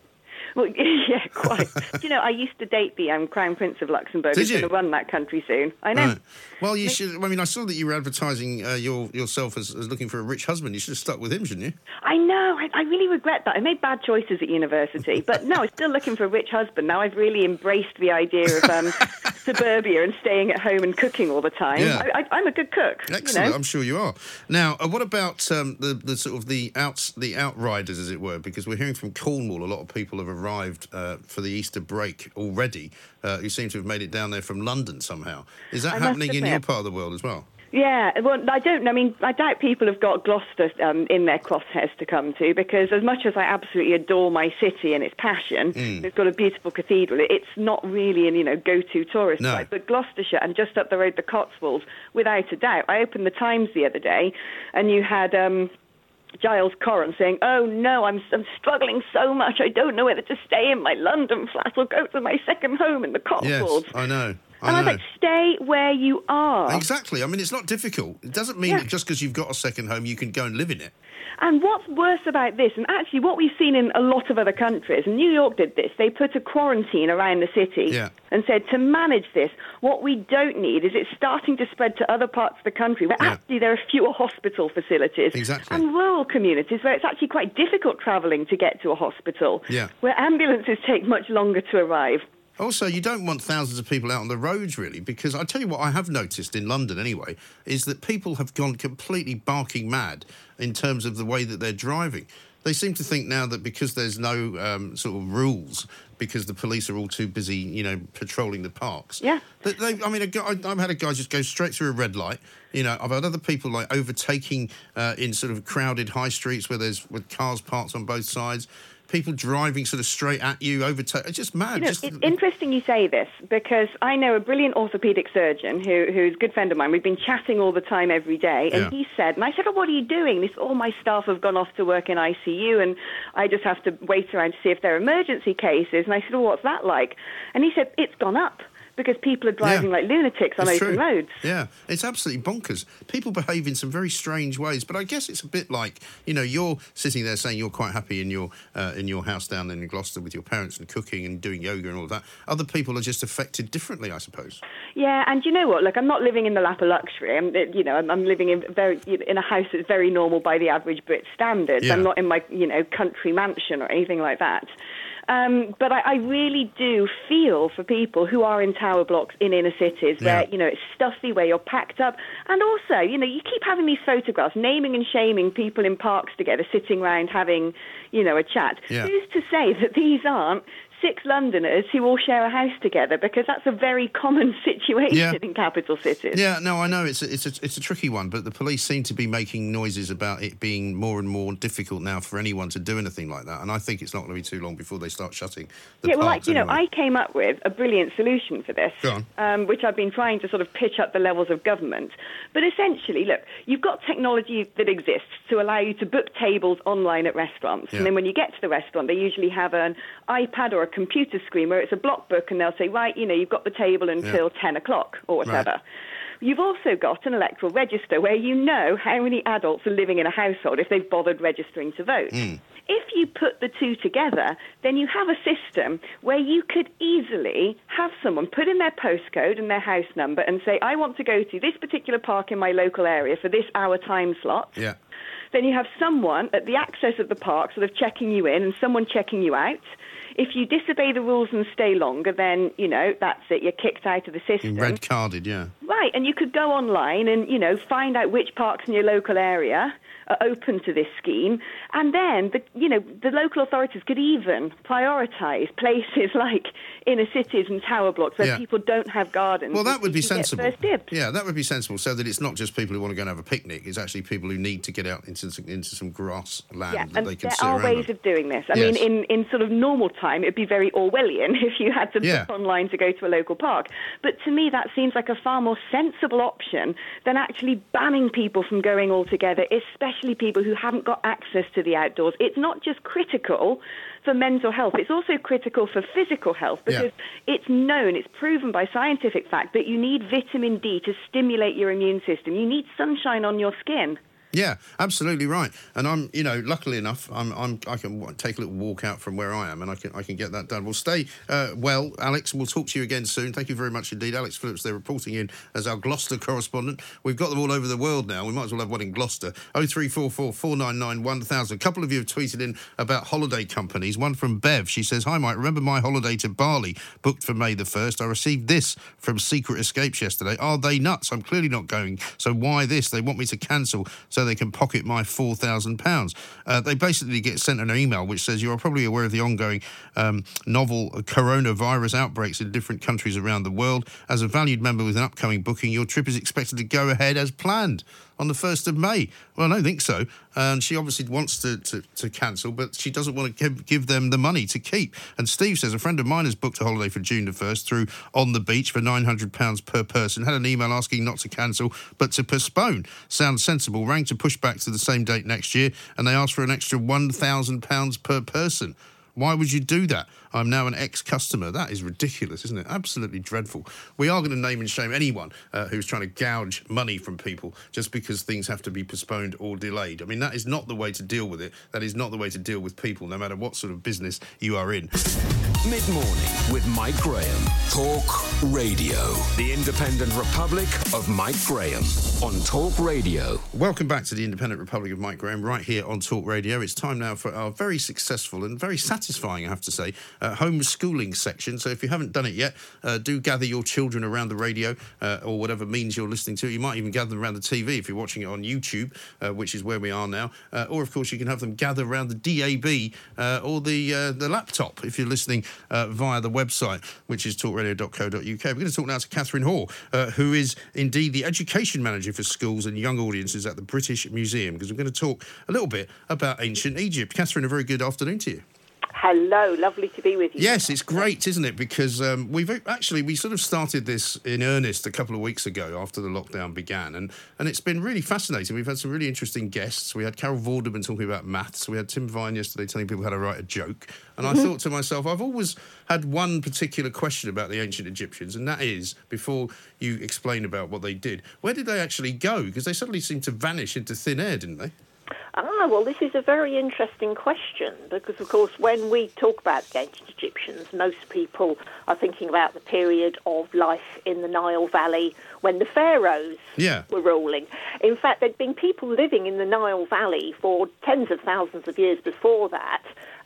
Well, [laughs] yeah, quite. Do [laughs] you know, I used to date the um, Crown Prince of Luxembourg. Did you? going to run that country soon. I know. Right. Well, you should. I mean, I saw that you were advertising uh, your yourself as, as looking for a rich husband. You should have stuck with him, shouldn't you? I know. I, I really regret that. I made bad choices at university, [laughs] but no, I'm still looking for a rich husband. Now I've really embraced the idea of um, suburbia and staying at home and cooking all the time. Yeah. I, I'm a good cook. Excellent. You know? I'm sure you are. Now, uh, what about um, the the sort of the outs the outriders, as it were? Because we're hearing from Cornwall, a lot of people have arrived uh, for the Easter break already, uh, who seem to have made it down there from London somehow. Is that I happening in your part of the world as well? Yeah, well, I don't. I mean, I doubt people have got Gloucester um, in their crosshairs to come to because, as much as I absolutely adore my city and its passion, Mm. it's got a beautiful cathedral. It's not really an you know go-to tourist No. site, but Gloucestershire and just up the road, the Cotswolds, without a doubt. I opened the Times the other day, and you had. Um, Giles Coren saying, "Oh no, I'm I'm struggling so much. I don't know whether to stay in my London flat or go to my second home in the Cotswolds." Yes, Cotswolds." I know. I and I know. was like, "Stay where you are." Exactly. I mean, it's not difficult. It doesn't mean Yeah. that just because you've got a second home, you can go and live in it. And what's worse about this, and actually what we've seen in a lot of other countries, and New York did this, they put a quarantine around the city Yeah. and said to manage this, what we don't need is it's starting to spread to other parts of the country where Yeah. actually there are fewer hospital facilities Exactly. and rural communities where it's actually quite difficult travelling to get to a hospital, Yeah. where ambulances take much longer to arrive. Also, you don't want thousands of people out on the roads, really, because I tell you what I have noticed in London, anyway, is that people have gone completely barking mad in terms of the way that they're driving. They seem to think now that because there's no um, sort of rules, because the police are all too busy, you know, patrolling the parks. Yeah. That they, I mean, a guy, I've had a guy just go straight through a red light. You know, I've had other people like overtaking uh, in sort of crowded high streets where there's with cars parked on both sides. People driving sort of straight at you, overtake. It's just mad. You know, just, it's interesting you say this because I know a brilliant orthopedic surgeon who, who's a good friend of mine. We've been chatting all the time every day, and Yeah. he said, and I said, "Oh, what are you doing?" Said, "All my staff have gone off to work in ICU, and I just have to wait around to see if there are emergency cases." And I said, "Well, what's that like?" And he said, "It's gone up." Because people are driving Yeah. like lunatics on It's open true. roads. Yeah, it's absolutely bonkers. People behave in some very strange ways, but I guess it's a bit like you know you're sitting there saying you're quite happy in your uh, in your house down in Gloucester with your parents and cooking and doing yoga and all that. Other people are just affected differently, I suppose. Yeah, and you know what? Look, I'm not living in the lap of luxury. I'm, you know, I'm, I'm living in very in a house that's very normal by the average Brit standards. Yeah. I'm not in my, you know, country mansion or anything like that. Um, but I, I really do feel for people who are in tower blocks in inner cities where Yeah. you know it's stuffy, where you're packed up, and also you know you keep having these photographs, naming and shaming people in parks together, sitting round having, you know, a chat. Yeah. Who's to say that these aren't six Londoners who all share a house together? Because that's a very common [laughs] situation Yeah. in capital cities. Yeah, no, I know it's a, it's a, it's a tricky one, but the police seem to be making noises about it being more and more difficult now for anyone to do anything like that, and I think it's not going to be too long before they start shutting the yeah, well, like you know. I came up with a brilliant solution for this. Um, which I've been trying to sort of pitch up the levels of government. But essentially, look, you've got technology that exists to allow you to book tables online at restaurants, Yeah. and then when you get to the restaurant, they usually have an iPad or a computer screen where it's a block book, and they'll say, right, you know, you've got the table until ten o'clock or whatever. You've also got an electoral register where you know how many adults are living in a household if they've bothered registering to vote. Hmm. If you put the two together, then you have a system where you could easily have someone put in their postcode and their house number and say, I want to go to this particular park in my local area for this hour time slot. yeah, Then you have someone at the access of the park sort of checking you in and someone checking you out. If you disobey the rules and stay longer, then, you know, that's it. You're kicked out of the system. red carded, yeah. Right, and you could go online and you know find out which parks in your local area are open to this scheme, and then the you know the local authorities could even prioritise places [laughs] like inner cities and tower blocks where Yeah. people don't have gardens. Well, that would be You can get sensible. Yeah, that would be sensible. So that it's not just people who want to go and have a picnic. It's actually people who need to get out into some, into some grass land Yeah, that they can there are ways of doing this. I Yes. mean, in, in sort of normal time, it'd be very Orwellian [laughs] if you had to Yeah. book online to go to a local park. But to me, that seems like a far more sensible option than actually banning people from going altogether, especially people who haven't got access to the outdoors. It's not just critical for mental health, it's also critical for physical health Yeah. because it's known, it's proven by scientific fact that you need vitamin D to stimulate your immune system. You need sunshine on your skin. Yeah, absolutely right. And I'm, you know, luckily enough, I'm, I'm, I can take a little walk out from where I am, and I can, I can get that done. We'll stay uh, well, Alex. We'll talk to you again soon. Thank you very much indeed, Alex Phillips. They're reporting in as our Gloucester correspondent. We've got them all over the world now. We might as well have one in Gloucester. Oh three four four four nine nine one thousand. A couple of you have tweeted in about holiday companies. One from Bev. She says, "Hi, Mike. Remember my holiday to Bali booked for May the first? I received this from Secret Escapes yesterday. Are they nuts? I'm clearly not going. So why this? They want me to cancel so they can pocket my four thousand pounds. Uh, They basically get sent an email which says you are probably aware of the ongoing um, novel coronavirus outbreaks in different countries around the world. As a valued member with an upcoming booking, your trip is expected to go ahead as planned on the 1st of May. Well, I don't think so. And she obviously wants to, to, to cancel, but she doesn't want to give, give them the money to keep. And Steve says a friend of mine has booked a holiday for June the 1st through On the Beach for £900 per person. Had an email asking not to cancel, but to postpone. Sounds sensible. Rang to push back to the same date next year, and they asked for an extra £1,000 per person. Why would you do that? I'm now an ex customer. That is ridiculous, isn't it? Absolutely dreadful. We are going to name and shame anyone uh, who's trying to gouge money from people just because things have to be postponed or delayed. I mean, that is not the way to deal with it. That is not the way to deal with people, no matter what sort of business you are in. Mid morning with Mike Graham. Talk Radio. The Independent Republic of Mike Graham on Talk Radio. Welcome back to the Independent Republic of Mike Graham, right here on Talk Radio. It's time now for our very successful and very satisfying, I have to say, uh, homeschooling section. So if you haven't done it yet, uh, do gather your children around the radio uh, or whatever means you're listening to. You might even gather them around the TV if you're watching it on YouTube, uh, which is where we are now. Uh, or of course, you can have them gather around the DAB uh, or the uh, the laptop if you're listening uh, via the website, which is talkradio.co.uk. We're going to talk now to Catherine uh, who is indeed the education manager for schools and young audiences at the British Museum, because we're going to talk a little bit about ancient Egypt. Catherine, a very good afternoon to you. Hello, lovely to be with you. Yes, it's great, isn't it? Because um, we've actually we sort of started this in earnest a couple of weeks ago after the lockdown began, and and it's been really fascinating. We've had some really interesting guests. We had Carol Vorderman talking about maths. We had Tim Vine yesterday telling people how to write a joke. And I Mhm. thought to myself, I've always had one particular question about the ancient Egyptians, and that is before you explain about what they did, where did they actually go? Because they suddenly seemed to vanish into thin air, didn't they? Ah, well, this is a very interesting question because, of course, when we talk about the ancient Egyptians, most people are thinking about the period of life in the Nile Valley when the pharaohs Yeah. were ruling. In fact, there'd been people living in the Nile Valley for tens of thousands of years before that.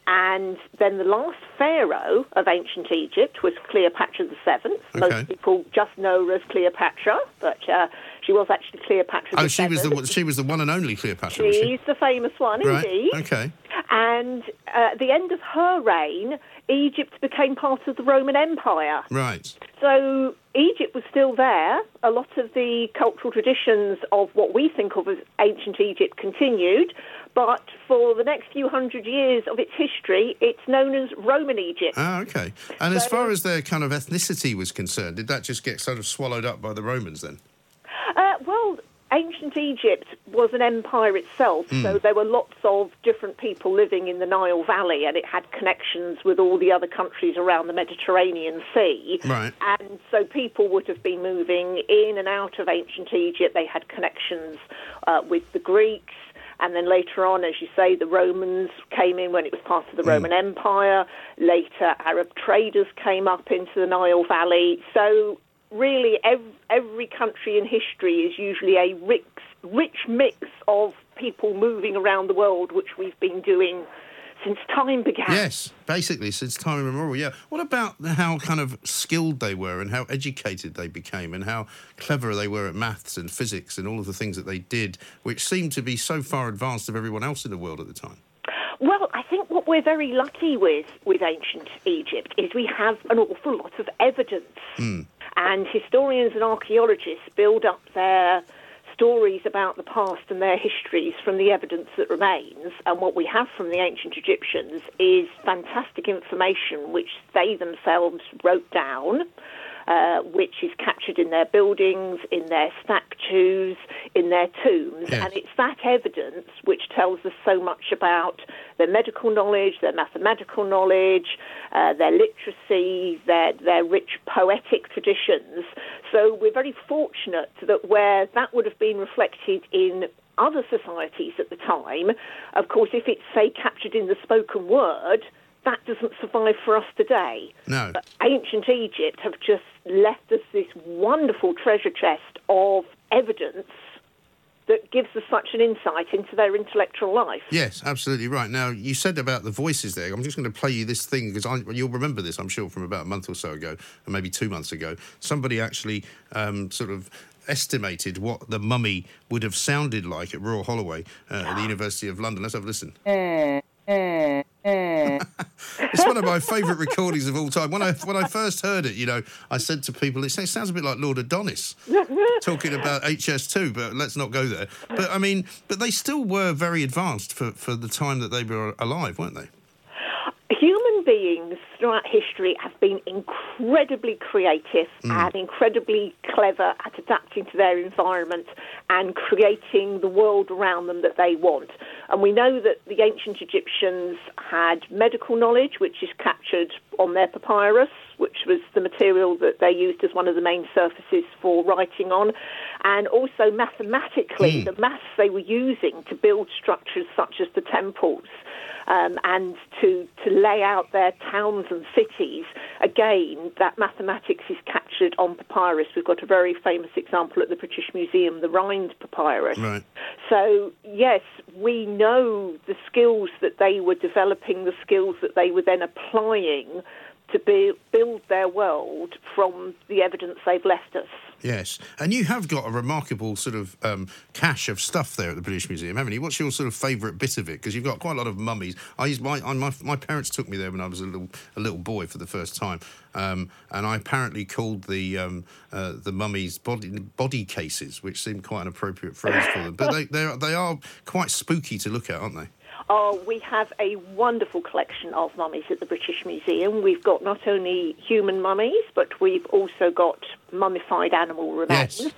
And then the last pharaoh of ancient Egypt was Cleopatra VII. Okay. Most people just know her as Cleopatra, but uh, she was actually Cleopatra Oh, she was the one- she was the one and only Cleopatra. was she? She's the famous one, Right. indeed. Okay. And uh, at the end of her reign, Egypt became part of the Roman Empire. Right. So Egypt was still there. A lot of the cultural traditions of what we think of as ancient Egypt continued. But for the next few hundred years of its history, it's known as Roman Egypt. Ah, okay. And as far as their kind of ethnicity was concerned, did that just get sort of swallowed up by the Romans then? Uh, well, ancient Egypt was an empire itself, Hmm. so there were lots of different people living in the Nile Valley, and it had connections with all the other countries around the Mediterranean Sea. Right. And so people would have been moving in and out of ancient Egypt. They had connections uh, with the Greeks. And then later on, as you say, the Romans came in when it was part of the Roman Empire. Later, Arab traders came up into the Nile Valley. So, really, every, every country in history is usually a rich, rich mix of people moving around the world, which we've been doing since time began. Yes, basically since time immemorial. Yeah. What about how kind of skilled they were and how educated they became and how clever they were at maths and physics and all of the things that they did, which seemed to be so far advanced of everyone else in the world at the time? Well, I think what we're very lucky with with ancient Egypt is we have an awful lot of evidence, Hmm. And historians and archaeologists build up their stories about the past and their histories from the evidence that remains. And what we have from the ancient Egyptians is fantastic information which they themselves wrote down. Uh, which is captured in their buildings, in their statues, in their tombs. Yes. And it's that evidence which tells us so much about their medical knowledge, their mathematical knowledge, uh, their literacy, their, their rich poetic traditions. So we're very fortunate that where that would have been reflected in other societies at the time, of course, if it's, say, captured in the spoken word, that doesn't survive for us today. No. But ancient Egypt have just left us this wonderful treasure chest of evidence that gives us such an insight into their intellectual life. Yes, absolutely right. Now, you said about the voices there. I'm just going to play you this thing because you'll remember this, I'm sure, from about a month or so ago, or maybe two months ago. Somebody actually um, sort of estimated what the mummy would have sounded like at Royal Holloway uh, at the [gasps] University of London. Let's have a listen. It's one of my favourite recordings of all time. When I when I first heard it, you know, I said to people, it sounds a bit like Lord Adonis [laughs] talking about HS2, but let's not go there. But I mean, but they still were very advanced for, for the time that they were alive, weren't they? Human beings throughout history have been incredibly creative Mm. and incredibly clever at adapting to their environment and creating the world around them that they want. And we know that the ancient Egyptians had medical knowledge, which is captured on their papyrus, which was the material that they used as one of the main surfaces for writing on, and also mathematically, the maths they were using to build structures such as the temples um, and to, to lay out their towns and cities. Again, that mathematics is captured on papyrus. We've got a very famous example at the British Museum, the Rhind papyrus. Right. So, yes, we know the skills that they were developing, the skills that they were then applying to be, build their world from the evidence they've left us. Yes, and you have got a remarkable sort of um, cache of stuff there at the British Museum, haven't you? What's your sort of favourite bit of it? Because you've got quite a lot of mummies. I used my, I, my my parents took me there when I was a little a little boy for the first time, um, and I apparently called the um, uh, the mummies body body cases, which seemed quite an appropriate phrase for them. But they they are, they are quite spooky to look at, aren't they? Oh, we have a wonderful collection of mummies at the British Museum. We've got not only human mummies, but we've also got mummified animal remains. Yes.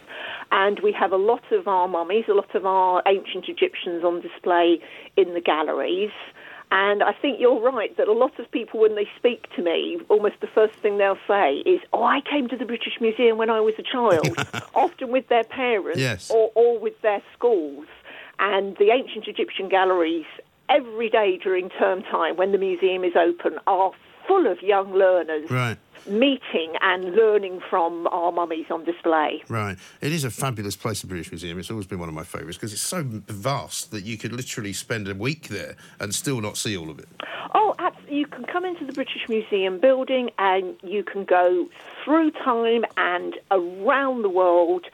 And we have a lot of our mummies, a lot of our ancient Egyptians on display in the galleries. And I think you're right that a lot of people, when they speak to me, almost the first thing they'll say is, Oh, I came to the British Museum when I was a child, [laughs] often with their parents Yes. or, or with their schools. And the ancient Egyptian galleries, every day during term time when the museum is open, are full of young learners Right. meeting and learning from our mummies on display. Right. It is a fabulous place, the British Museum. It's always been one of my favourites because it's so vast that you could literally spend a week there and still not see all of it. Oh, you can come into the British Museum building and you can go through time and around the world.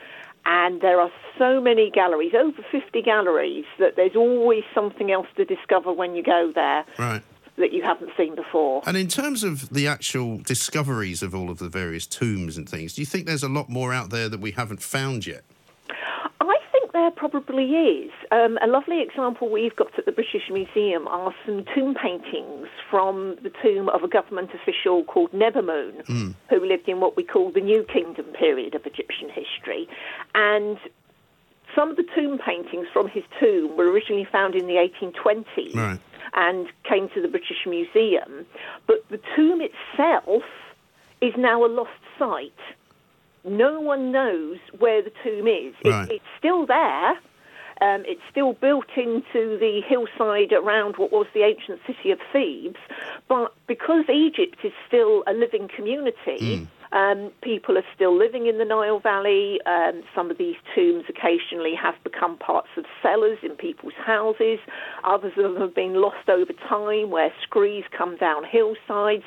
And there are so many galleries, over 50 galleries, that there's always something else to discover when you go there Right. that you haven't seen before. And in terms of the actual discoveries of all of the various tombs and things, do you think there's a lot more out there that we haven't found yet? There probably is. Um, a lovely example we've got at the British Museum are some tomb paintings from the tomb of a government official called Nebamun, who lived in what we call the New Kingdom period of Egyptian history. And some of the tomb paintings from his tomb were originally found in the 1820s Right. and came to the British Museum. But the tomb itself is now a lost site. No one knows where the tomb is. It- it's still there. Um, it's still built into the hillside around what was the ancient city of Thebes. But because Egypt is still a living community, Um, people are still living in the Nile Valley. Um, some of these tombs occasionally have become parts of cellars in people's houses. Others of them have been lost over time where screes come down hillsides.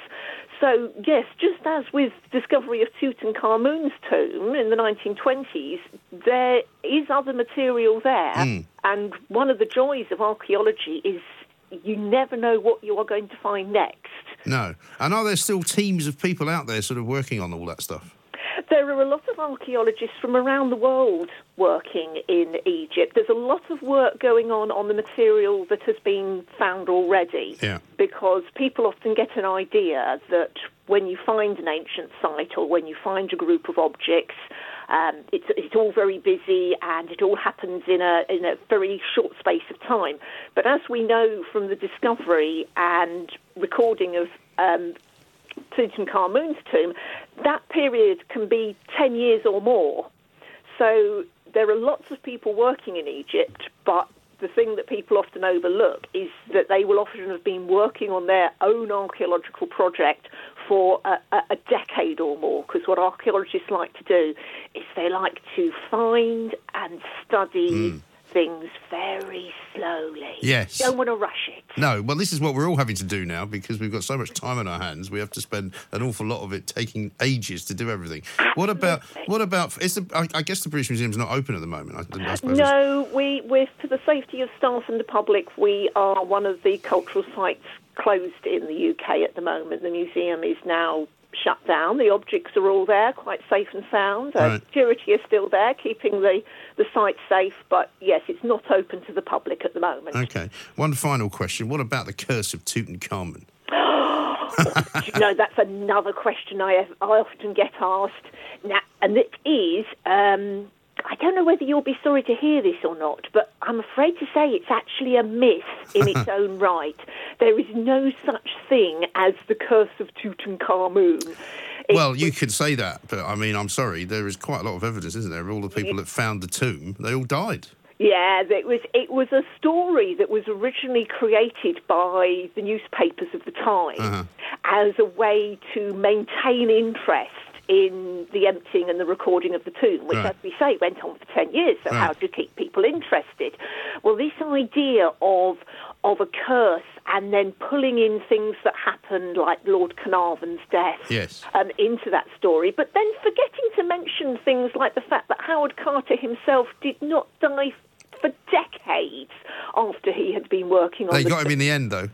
So, yes, just as with discovery of Tutankhamun's tomb in the 1920s, there is other material there. Mm. And one of the joys of archaeology is you never know what you are going to find next. No. And are there still teams of people out there sort of working on all that stuff? There are a lot of archaeologists from around the world working in Egypt. There's a lot of work going on on the material that has been found already. Yeah. Because people often get an idea that when you find an ancient site or when you find a group of objects, um, it's, it's all very busy and it all happens in a, in a very short space of time. But as we know from the discovery and recording of um, Tutankhamun's tomb, that period can be 10 years or more. So there are lots of people working in Egypt, but the thing that people often overlook is that they will often have been working on their own archaeological project for a, a, a decade or more. Because what archaeologists like to do is they like to find and study hmm. Things very slowly. Yes. Don't want to rush it. No, well, this is what we're all having to do now because we've got so much time on our hands. We have to spend an awful lot of it taking ages to do everything. What about what about? Is the, I, I guess the British Museum's not open at the moment. I, I suppose. No, we, we're for the safety of staff and the public. We are one of the cultural sites closed in the UK at the moment. The museum is now shut down. The objects are all there, quite safe and sound. Uh, Security is still there, keeping the, the site safe. But yes, it's not open to the public at the moment. Okay. One final question. What about the curse of Tutankhamun? [gasps] [laughs] you know, that's another question I, I often get asked. Now, and it is, um, I don't know whether you'll be sorry to hear this or not, but I'm afraid to say it's actually a myth in its [laughs] own right. There is no such thing as the curse of Tutankhamun. It Well, you could say that, but I mean, I'm sorry. There is quite a lot of evidence, isn't there? All the people that found the tomb, they all died. Yeah, it was it was a story that was originally created by the newspapers of the time Uh-huh. as a way to maintain interest in the emptying and the recording of the tomb, which, Right. as we say, went on for ten years. So, Right. how do you keep people interested? Well, this idea of of a curse and then pulling in things that happened, like Lord Carnarvon's death, Yes. um, into that story, but then forgetting to mention things like the fact that Howard Carter himself did not die for decades after he had been working on They the got him in the end, though.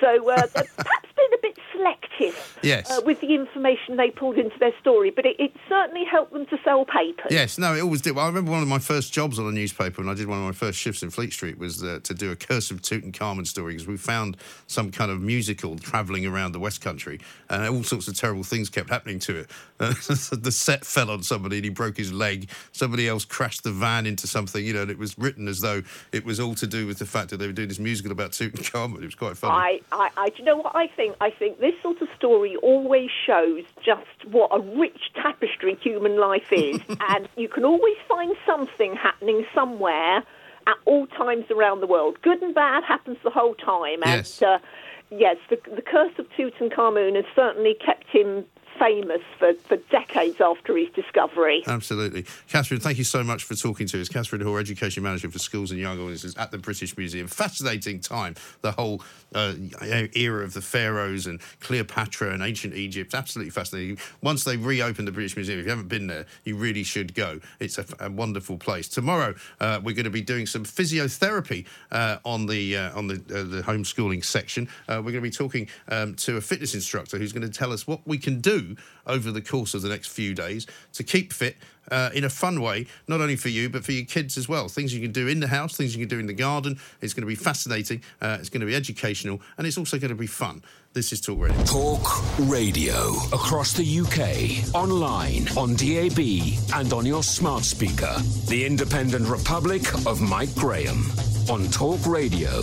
so uh, [laughs] perhaps been a bit selective Yes. uh, with the information they pulled into their story, but it, it certainly helped them to sell papers. Yes, no, it always did. Well, I remember one of my first jobs on a newspaper, and I did one of my first shifts in Fleet Street, was uh, to do a Curse of Tutankhamun story because we found some kind of musical travelling around the West Country, and all sorts of terrible things kept happening to it. Uh, [laughs] the set fell on somebody, and he broke his leg. Somebody else crashed the van into something, you know, and it was written as though it was all to do with the fact that they were doing this musical about Tutankhamun. It was quite funny. I, I, I, do you know what I think? I think this sort of story always shows just what a rich tapestry human life is, [laughs] and you can always find something happening somewhere at all times around the world. Good and bad happens the whole time, and Yes. uh, yes, the, the curse of Tutankhamun has certainly kept him famous for, for decades after his discovery. Absolutely. Catherine, thank you so much for talking to us. Catherine Hall, Education Manager for Schools and Young Audiences at the British Museum. Fascinating time, the whole uh, era of the pharaohs and Cleopatra and ancient Egypt. Absolutely fascinating. Once they reopen the British Museum, if you haven't been there, you really should go. It's a, a wonderful place. Tomorrow, uh, we're going to be doing some physiotherapy uh, on the uh, on the, uh, the homeschooling section. Uh, we're going to be talking um, to a fitness instructor who's going to tell us what we can over the course of the next few days to keep fit uh, in a fun way, not only for you, but for your kids as well. Things you can do in the house, things you can do in the garden. It's going to be fascinating, uh, it's going to be educational, and it's also going to be fun. This is Talk Radio. Talk Radio. Across the UK, online, on DAB, and on your smart speaker. The Independent Republic of Mike Graham on Talk Radio.